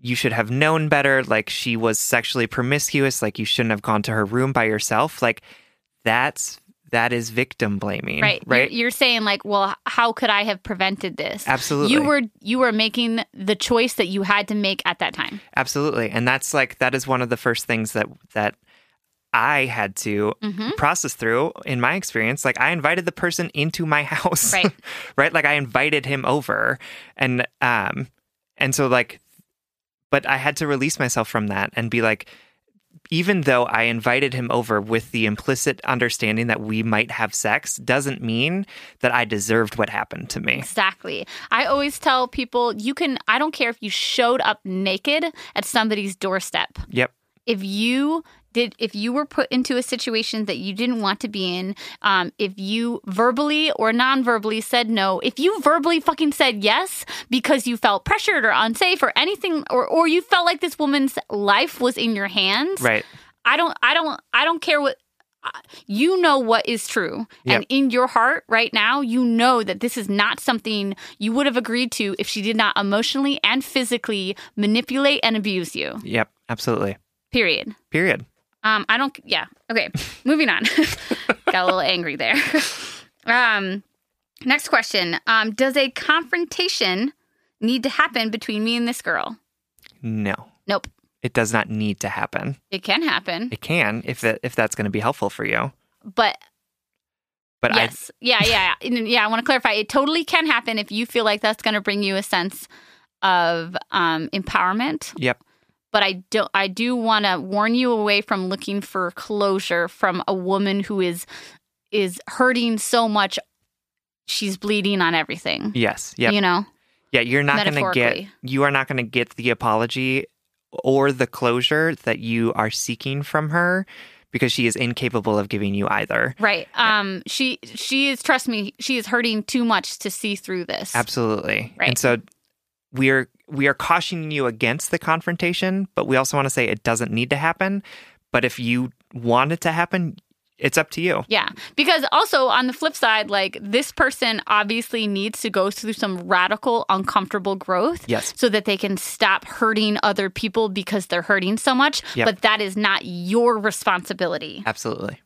you should have known better, like she was sexually promiscuous, like you shouldn't have gone to her room by yourself. Like that's that is victim blaming. right Right. you're, you're saying like well how could i have prevented this Absolutely. you were you were making the choice that you had to make at that time Absolutely. And that's like that is one of the first things that that I had to Mm-hmm. process through in my experience. Like I invited the person into my house. Right. right? Like I invited him over and um and so like but I had to release myself from that and be like even though I invited him over with the implicit understanding that we might have sex doesn't mean that I deserved what happened to me. exactly i always tell people you can i don't care if you showed up naked at somebody's doorstep Yep. if you did if you were put into a situation that you didn't want to be in um, if you verbally or non-verbally said no if you verbally fucking said yes because you felt pressured or unsafe or anything or, or you felt like this woman's life was in your hands Right. i don't i don't i don't care what you know what is true and in your heart right now you know that this is not something you would have agreed to if she did not emotionally and physically manipulate and abuse you Yep. Absolutely. period Period. Um, I don't. Yeah. Okay. Moving on. Got a little angry there. um, next question. Um, does a confrontation need to happen between me and this girl? No. Nope. It does not need to happen. It can happen, It can if that if that's going to be helpful for you. but But yes, yeah, yeah, yeah. yeah. I want to clarify. It totally can happen if you feel like that's going to bring you a sense of um, empowerment. Yep. But I don't I do want to warn you away from looking for closure from a woman who is is hurting so much she's bleeding on everything. Yes. Yep. You know? yeah, you're not going to get you are not going to get the apology or the closure that you are seeking from her because she is incapable of giving you either. Right. Um she she is trust me, she is hurting too much to see through this. Absolutely. Right. And so we are we are cautioning you against the confrontation, but we also want to say it doesn't need to happen. But if you want it to happen, it's up to you. Yeah. Because also on the flip side, like this person obviously needs to go through some radical, uncomfortable growth. Yes. So that they can stop hurting other people because they're hurting so much. Yep. But that is not your responsibility. Absolutely.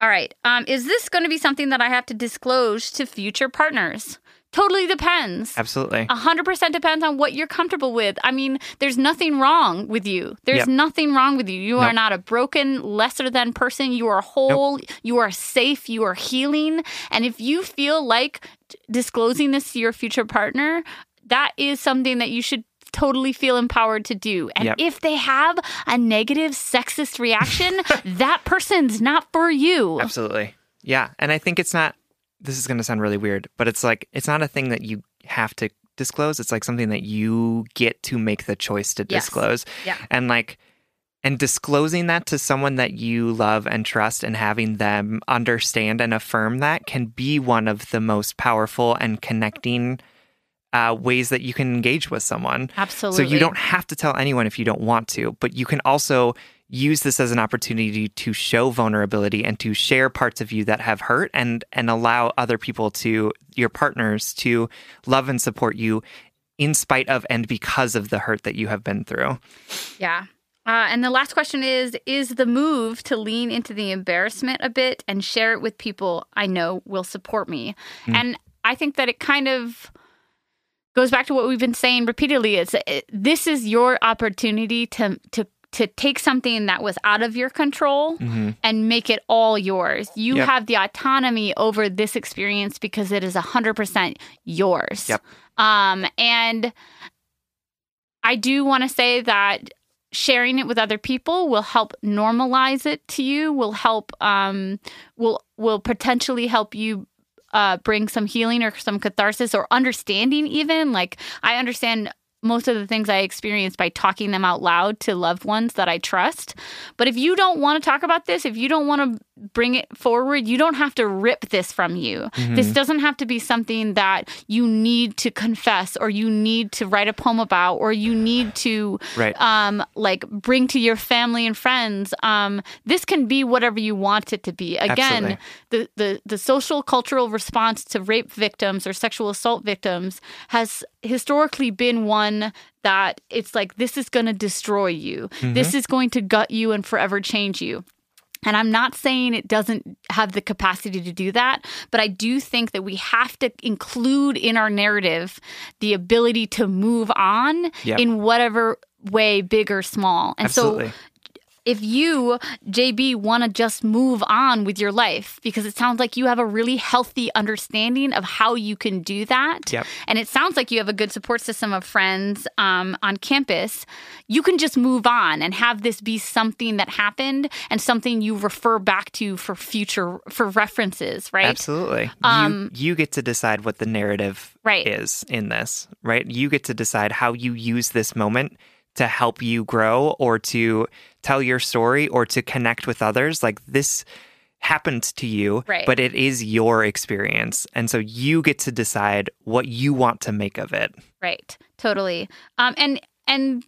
All right. Um, is this going to be something that I have to disclose to future partners? Totally depends. Absolutely. A hundred percent depends on what you're comfortable with. I mean, there's nothing wrong with you. There's Yep. nothing wrong with you. You are not a broken, lesser than person. You are whole. You are safe. You are healing. And if you feel like disclosing this to your future partner, that is something that you should totally feel empowered to do. And Yep. if they have a negative sexist reaction, that person's not for you. Absolutely. Yeah. And I think it's not, this is going to sound really weird, but it's like, it's not a thing that you have to disclose. It's like something that you get to make the choice to Yes. disclose. Yeah. And like, and disclosing that to someone that you love and trust and having them understand and affirm that can be one of the most powerful and connecting uh, ways that you can engage with someone. Absolutely. So you don't have to tell anyone if you don't want to, but you can also use this as an opportunity to show vulnerability and to share parts of you that have hurt and and allow other people to your partners to love and support you in spite of and because of the hurt that you have been through. Yeah. Uh, and the last question is Is the move to lean into the embarrassment a bit and share it with people I know will support me? And I think that it kind of goes back to what we've been saying repeatedly is it, this is your opportunity to to to take something that was out of your control and make it all yours. You Yep. have the autonomy over this experience because it is 100% yours. Yep. Um and I do want to say that sharing it with other people will help normalize it to you will help um will will potentially help you uh bring some healing or some catharsis or understanding even like i understand most of the things i experience by talking them out loud to loved ones that i trust. But if you don't want to talk about this if you don't want to bring it forward you don't have to rip this from you. This doesn't have to be something that you need to confess or you need to write a poem about or you need to Right. um like bring to your family and friends. Um this can be whatever you want it to be. Again the the the social cultural response to rape victims or sexual assault victims has historically been one that it's like this is going to destroy you. This is going to gut you and forever change you and I'm not saying it doesn't have the capacity to do that, but I do think that we have to include in our narrative the ability to move on Yep. in whatever way, big or small. And Absolutely. so if you, JB, want to just move on with your life, because it sounds like you have a really healthy understanding of how you can do that. Yep. And it sounds like you have a good support system of friends um, on campus. You can just move on and have this be something that happened and something you refer back to for future, for references, right? Absolutely. Um, you you get to decide what the narrative Right. is in this, right? You get to decide how you use this moment to help you grow or to tell your story or to connect with others. Like this happened to you, Right. but it is your experience. And so you get to decide what you want to make of it. Right. Totally. Um, and and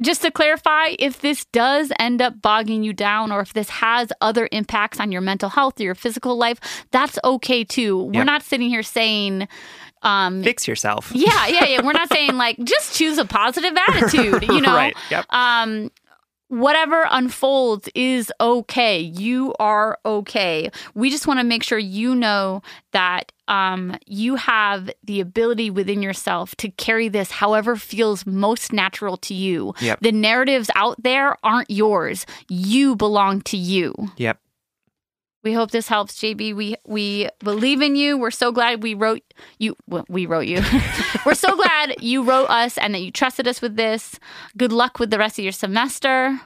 just to clarify, if this does end up bogging you down, or if this has other impacts on your mental health or your physical life, that's okay too. We're Yep. not sitting here saying. Um, Fix yourself. yeah, yeah, yeah. We're not saying like just choose a positive attitude, you know. Right. Yep. Um whatever unfolds is okay. You are okay. We just want to make sure you know that um you have the ability within yourself to carry this however feels most natural to you. Yep. The narratives out there aren't yours. You belong to you. Yep. We hope this helps, JB. We we believe in you. We're so glad we wrote you. well, We wrote you. We're so glad you wrote us and that you trusted us with this. Good luck with the rest of your semester.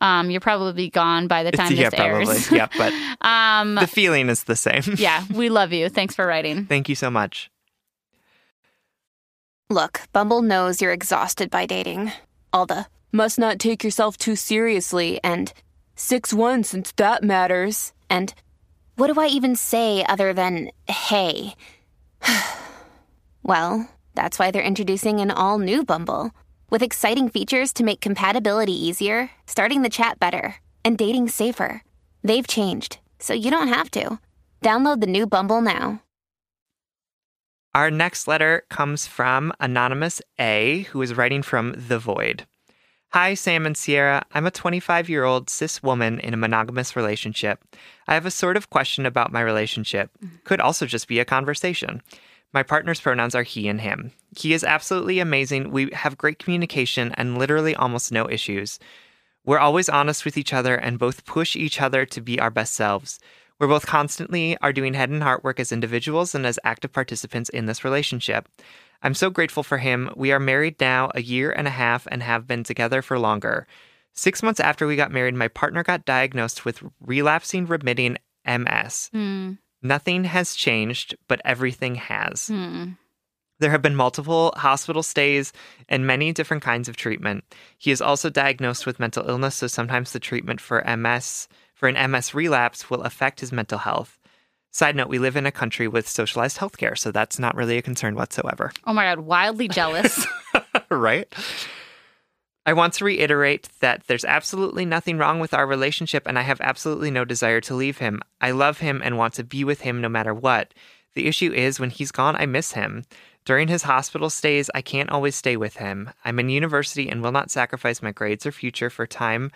Um, you're probably gone by the time yeah, this Yeah, probably. airs. yeah, but um, the feeling is the same. yeah, we love you. Thanks for writing. Thank you so much. Look, Bumble knows you're exhausted by dating. All the must not take yourself too seriously and 6 1 since that matters. And what do I even say other than hey? well, that's why they're introducing an all new Bumble with exciting features to make compatibility easier, starting the chat better, and dating safer. They've changed, so you don't have to. Download the new Bumble now. Our next letter comes from Anonymous A, who is writing from The Void. Hi, Sam and Sierra. I'm a 25 year old cis woman in a monogamous relationship. I have a sort of question about my relationship. Could also just be a conversation. My partner's pronouns are he and him. He is absolutely amazing. We have great communication and literally almost no issues. We're always honest with each other and both push each other to be our best selves. We're both constantly are doing head and heart work as individuals and as active participants in this relationship. I'm so grateful for him. We are married now a year and a half and have been together for longer. Six months after we got married, my partner got diagnosed with relapsing remitting MS. Hmm. Nothing has changed, but everything has. Hmm. There have been multiple hospital stays and many different kinds of treatment. He is also diagnosed with mental illness, so sometimes the treatment for MS for an MS relapse will affect his mental health. Side note, we live in a country with socialized healthcare, so that's not really a concern whatsoever. Oh my god, wildly jealous. right? I want to reiterate that there's absolutely nothing wrong with our relationship, and I have absolutely no desire to leave him. I love him and want to be with him no matter what. The issue is when he's gone, I miss him. During his hospital stays, I can't always stay with him. I'm in university and will not sacrifice my grades or future for time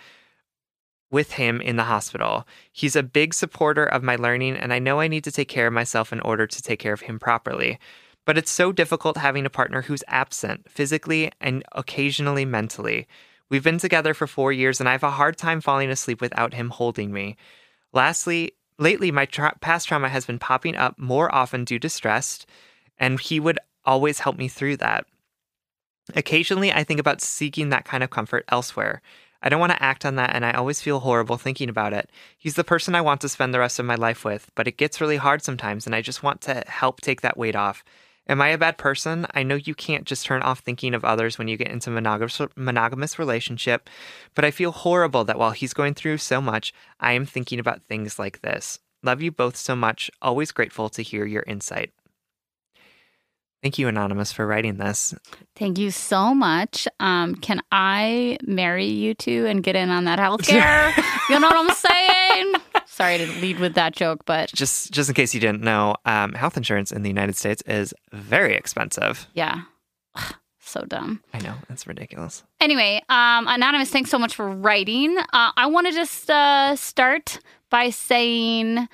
with him in the hospital. He's a big supporter of my learning, and I know I need to take care of myself in order to take care of him properly. But it's so difficult having a partner who's absent physically and occasionally mentally. We've been together for four years, and I have a hard time falling asleep without him holding me. Lastly, lately, my tra- past trauma has been popping up more often due to stress, and he would always help me through that. Occasionally, I think about seeking that kind of comfort elsewhere. I don't want to act on that, and I always feel horrible thinking about it. He's the person I want to spend the rest of my life with, but it gets really hard sometimes, and I just want to help take that weight off. Am I a bad person? I know you can't just turn off thinking of others when you get into monogamous monogamous relationship, but I feel horrible that while he's going through so much, I am thinking about things like this. Love you both so much. Always grateful to hear your insight. Thank you, Anonymous, for writing this. Thank you so much. Um, can I marry you two and get in on that healthcare? you know what I'm saying? Sorry to lead with that joke, but Just just in case you didn't know, um, health insurance in the United States is very expensive. yeah. So dumb. I know, that's ridiculous. Anyway, um, Anonymous, thanks so much for writing. Uh, I want to just uh, start by saying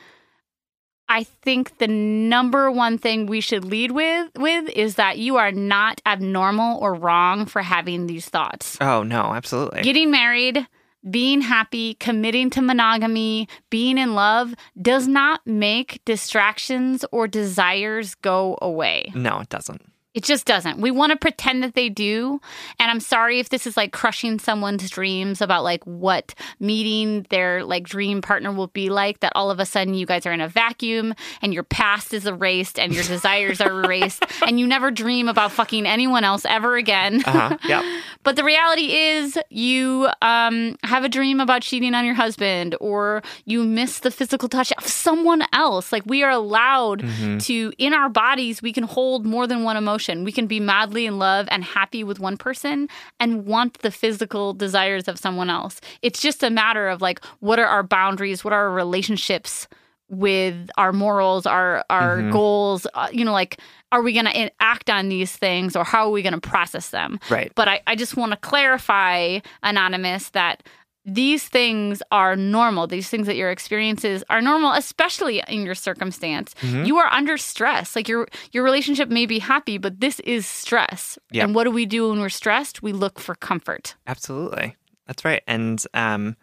I think the number one thing we should lead with with is that you are not abnormal or wrong for having these thoughts. Oh, no, absolutely. Getting married, being happy, committing to monogamy, being in love does not make distractions or desires go away. no, it doesn't. It just doesn't. We want to pretend that they do. And I'm sorry if this is like crushing someone's dreams about like what meeting their like dream partner will be like, that all of a sudden you guys are in a vacuum and your past is erased and your desires are erased and you never dream about fucking anyone else ever again. Uh-huh. Yep. But the reality is, you um, have a dream about cheating on your husband, or you miss the physical touch of someone else. Like, we are allowed to, in our bodies, we can hold more than one emotion. We can be madly in love and happy with one person and want the physical desires of someone else. It's just a matter of, like, what are our boundaries? What are our relationships? with our morals our our goals uh, you know like are we going to act on these things or how are we going to process them Right. but I, I just want to clarify, Anonymous, that these things are normal. These things that your experiences are normal, especially in your circumstance. Mm-hmm. You are under stress. Like your your relationship may be happy, but this is stress. Yep. And what do we do when we're stressed? We look for comfort. Absolutely. That's right. And um,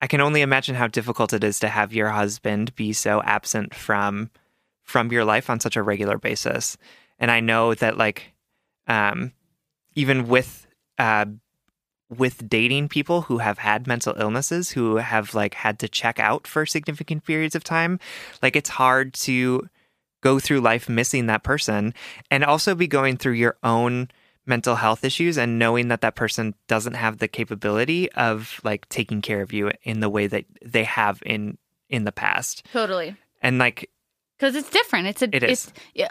I can only imagine how difficult it is to have your husband be so absent from from your life on such a regular basis. And I know that like um, even with uh, with dating people who have had mental illnesses who have like had to check out for significant periods of time, like it's hard to go through life missing that person and also be going through your own mental health issues and knowing that that person doesn't have the capability of like taking care of you in the way that they have in in the past Totally. and like because it's different. It's a. It is. It's, yeah.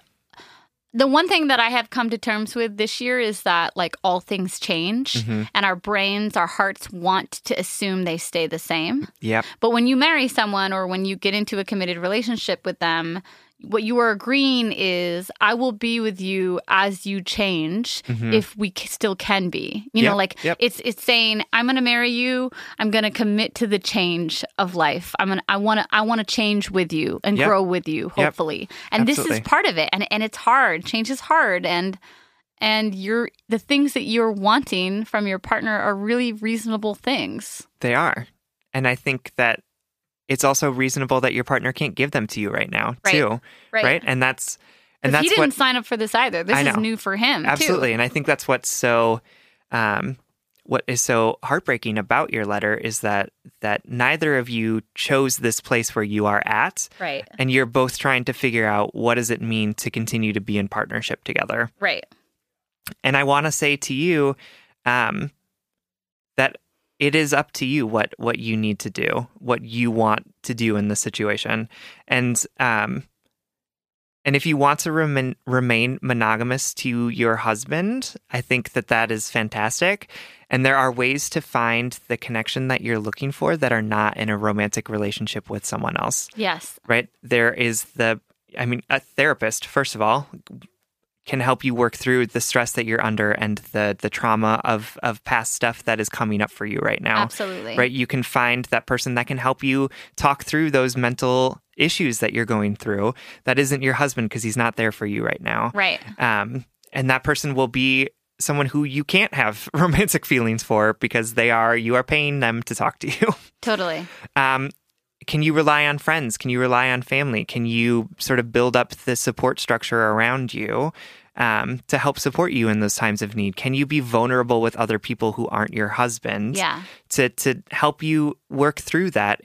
The one thing that I have come to terms with this year is that like all things change, Mm-hmm. and our brains, our hearts want to assume they stay the same. yep But when you marry someone or when you get into a committed relationship with them, what you are agreeing is I will be with you as you change if we c- still can be. You know, like Mm-hmm. yep. it's it's saying I'm going to marry you. I'm going to commit to the change of life. I'm going to I want to I want to change with you and Yep. grow with you Yep. hopefully. And this is part of it and and it's hard. Change is hard and and you're the things that you're wanting from your partner are really reasonable things. they are and i think that it's also reasonable that your partner can't give them to you right now Right. too Right. and that's and that's he didn't what sign up for this either. This is new for him. too. Absolutely. And I think that's what's so um what is so heartbreaking about your letter is that that neither of you chose this place where you are at Right. and you're both trying to figure out what does it mean to continue to be in partnership together. Right. And I want to say to you um that it is up to you what what you need to do, what you want to do in this situation. And um and if you want to remain, remain monogamous to your husband, I think that that is fantastic. And there are ways to find the connection that you're looking for that are not in a romantic relationship with someone else, Yes. right? There is the, I mean, a therapist, first of all, can help you work through the stress that you're under and the the trauma of of past stuff that is coming up for you right now. Absolutely. Right? You can find that person that can help you talk through those mental issues that you're going through. That isn't your husband because he's not there for you right now. Right. Um, and that person will be someone who you can't have romantic feelings for because they are you are paying them to talk to you. Totally. Um, can you rely on friends? Can you rely on family? Can you sort of build up the support structure around you um, to help support you in those times of need? Can you be vulnerable with other people who aren't your husband Yeah. to to help you work through that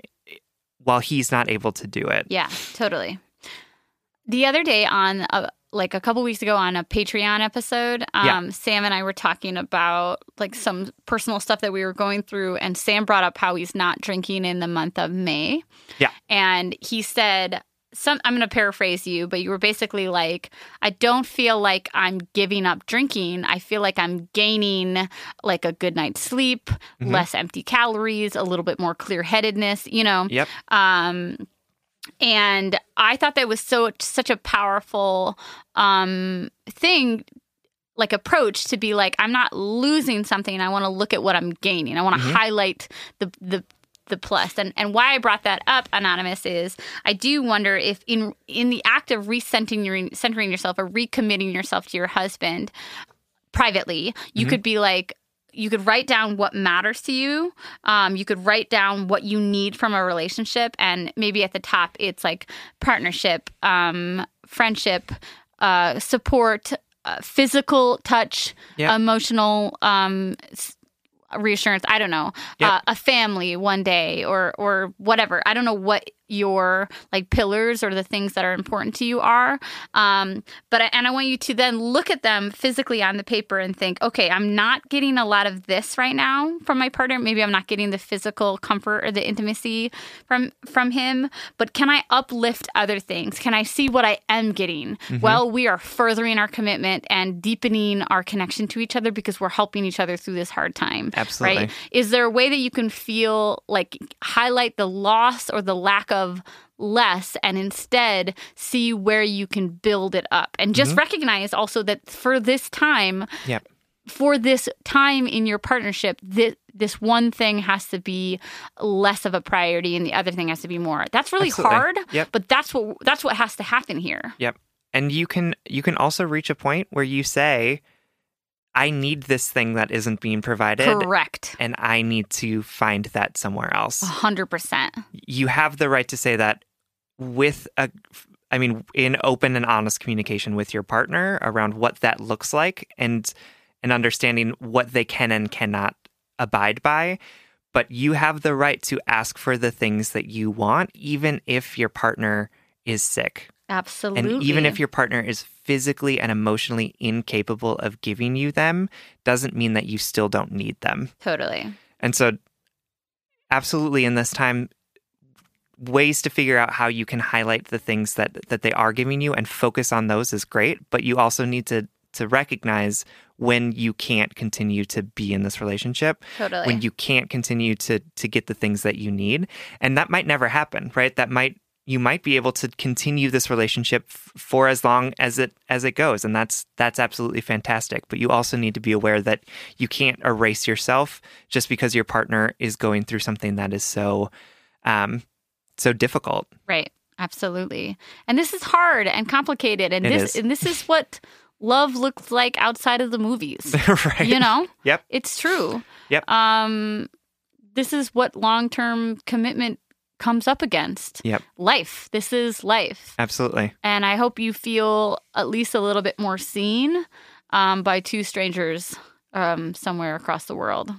while he's not able to do it? Yeah, totally. The other day on a, like a couple weeks ago on a Patreon episode, um, Yeah. Sam and I were talking about like some personal stuff that we were going through, and Sam brought up how he's not drinking in the month of May. Yeah. And he said, some I'm going to paraphrase you, but you were basically like, I don't feel like I'm giving up drinking. I feel like I'm gaining like a good night's sleep, Mm-hmm. less empty calories, a little bit more clear headedness, you know. Yep. Um, and I thought that was so such a powerful um, thing, like approach to be like, I'm not losing something. I want to look at what I'm gaining. I want to highlight the the the plus. And and why I brought that up, anonymous, is I do wonder if in in the act of recentering your centering yourself or recommitting yourself to your husband privately, you could be like you could write down what matters to you. Um, you could write down what you need from a relationship, and maybe at the top it's like partnership, um, friendship, uh, support, uh, physical touch, Yeah. emotional um, s- reassurance. I don't know, Yep. uh, a family one day, or or whatever. I don't know what your like pillars or the things that are important to you are. Um, but I, and I want you to then look at them physically on the paper and think, okay, I'm not getting a lot of this right now from my partner. Maybe I'm not getting the physical comfort or the intimacy from from him. But can I uplift other things? Can I see what I am getting? Well, we are furthering our commitment and deepening our connection to each other because we're helping each other through this hard time. Absolutely. Right? Is there a way that you can feel like highlight the loss or the lack of less and instead see where you can build it up and just mm-hmm. recognize also that for this time Yep. for this time in your partnership this this one thing has to be less of a priority and the other thing has to be more that's really Absolutely. hard Yep. but that's what that's what has to happen here Yep. And you can you can also reach a point where you say, I need this thing that isn't being provided. correct And I need to find that somewhere else. 100% You have the right to say that with a I mean, in open and honest communication with your partner around what that looks like and and understanding what they can and cannot abide by. But you have the right to ask for the things that you want, even if your partner is sick. Absolutely And even if your partner is physically and emotionally incapable of giving you them, doesn't mean that you still don't need them. totally And so, absolutely, in this time, ways to figure out how you can highlight the things that that they are giving you and focus on those is great. But you also need to to recognize when you can't continue to be in this relationship totally when you can't continue to to get the things that you need and that might never happen right that might you might be able to continue this relationship f- for as long as it as it goes and that's that's absolutely fantastic but you also need to be aware that you can't erase yourself just because your partner is going through something that is so um so difficult Right. Absolutely. And this is hard and complicated and It this is. and this is what love looks like outside of the movies. right You know? yep It's true. Yep. Um this is what long-term commitment comes up against. yep Life. This is life. absolutely And I hope you feel at least a little bit more seen um, by two strangers um, somewhere across the world.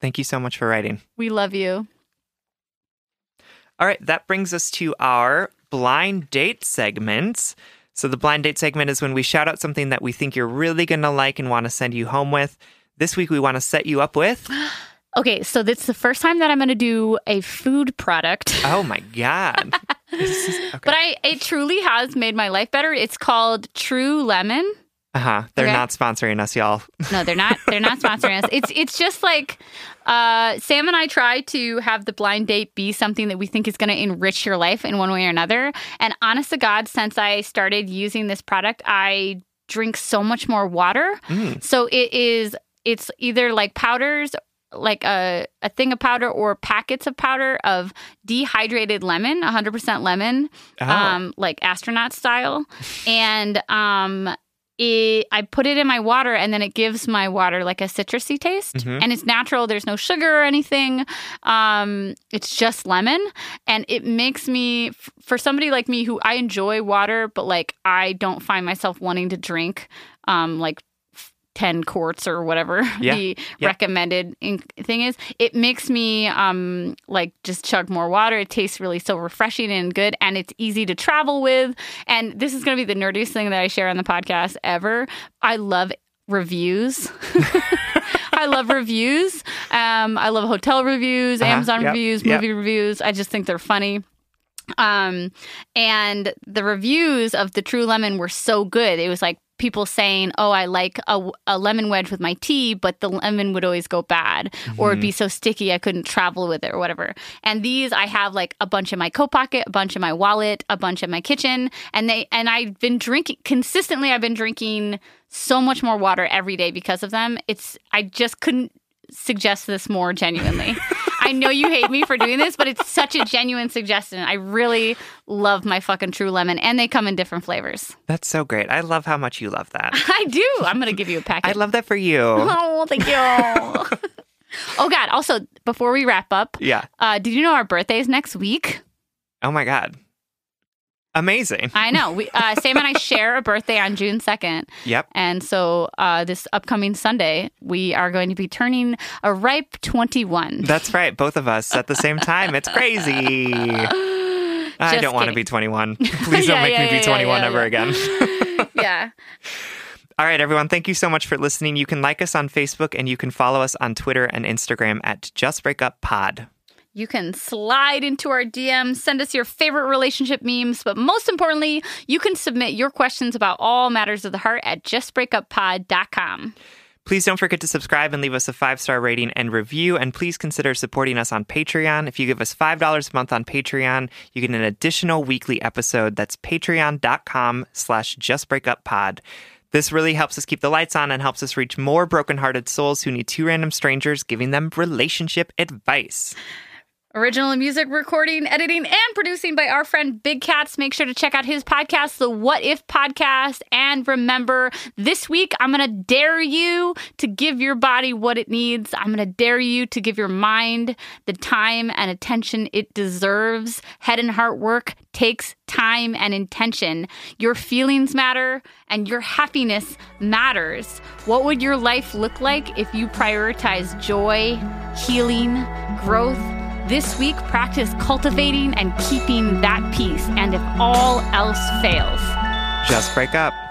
thank you so much for writing We love you. All right, that brings us to our blind date segment. So, the blind date segment is when we shout out something that we think you're really going to like and want to send you home with. This week, we want to set you up with. Okay, so this is the first time that I'm going to do a food product. Oh my God. Is- okay. But I it truly has made my life better. It's called True Lemon. Uh huh. They're Okay. not sponsoring us, y'all. No, they're not. They're not sponsoring us. It's it's just like uh, Sam and I try to have the blind date be something that we think is going to enrich your life in one way or another. And honest to God, since I started using this product, I drink so much more water. Mm. So it is. It's either like powders. Like a, a thing of powder or packets of powder of dehydrated lemon, 100% lemon, Oh. um, like astronaut style. and um, it, I put it in my water and then it gives my water like a citrusy taste. Mhm. And it's natural. There's no sugar or anything. Um, it's just lemon. And it makes me, f- for somebody like me who I enjoy water, but like I don't find myself wanting to drink um, like 10 quarts or whatever Yeah. the Yeah. recommended in- thing is it makes me um like just chug more water it tastes really so refreshing and good and it's easy to travel with and this is going to be the nerdiest thing that i share on the podcast ever i love reviews i love reviews um i love hotel reviews Uh-huh. amazon Yep. reviews Yep. movie reviews i just think they're funny um and the reviews of the true lemon were so good it was like people saying oh i like a, a lemon wedge with my tea but the lemon would always go bad or it'd be mm-hmm. so sticky i couldn't travel with it or whatever. And these i have like a bunch in my coat pocket a bunch in my wallet a bunch in my kitchen and they and i've been drinking consistently i've been drinking so much more water every day because of them. It's i just couldn't suggest this more genuinely. I know you hate me for doing this, but it's such a genuine suggestion. I really love my fucking True Lemon, and they come in different flavors. That's so great. I love how much you love that. I do. I'm going to give you a packet. I love that for you. Oh, thank you. oh, God. Also, before we wrap up, Yeah. uh, did you know our birthday is next week? Oh my God. Amazing. I know. We, uh, Sam and I share a birthday on June 2nd. Yep. And so uh, this upcoming Sunday, we are going to be turning a ripe 21. That's right. Both of us at the same time. It's crazy. I don't want to be 21. Please don't Yeah, make yeah, me be 21 yeah, ever yeah. again. yeah. All right, everyone. Thank you so much for listening. You can like us on Facebook and you can follow us on Twitter and Instagram at Just Break Up Pod. You can slide into our DMs, send us your favorite relationship memes, but most importantly, you can submit your questions about all matters of the heart at justbreakuppod.com. Please don't forget to subscribe and leave us a five star rating and review. And please consider supporting us on Patreon. If you give us $5 a month on Patreon, you get an additional weekly episode. That's patreon.com slash justbreakuppod. This really helps us keep the lights on and helps us reach more brokenhearted souls who need two random strangers giving them relationship advice. Original music recording, editing, and producing by our friend Big Cats. Make sure to check out his podcast, the What If Podcast. And remember, this week I'm going to dare you to give your body what it needs. I'm going to dare you to give your mind the time and attention it deserves. Head and heart work takes time and intention. Your feelings matter and your happiness matters. What would your life look like if you prioritize joy, healing, growth? This week, practice cultivating and keeping that peace. And if all else fails, Just break up.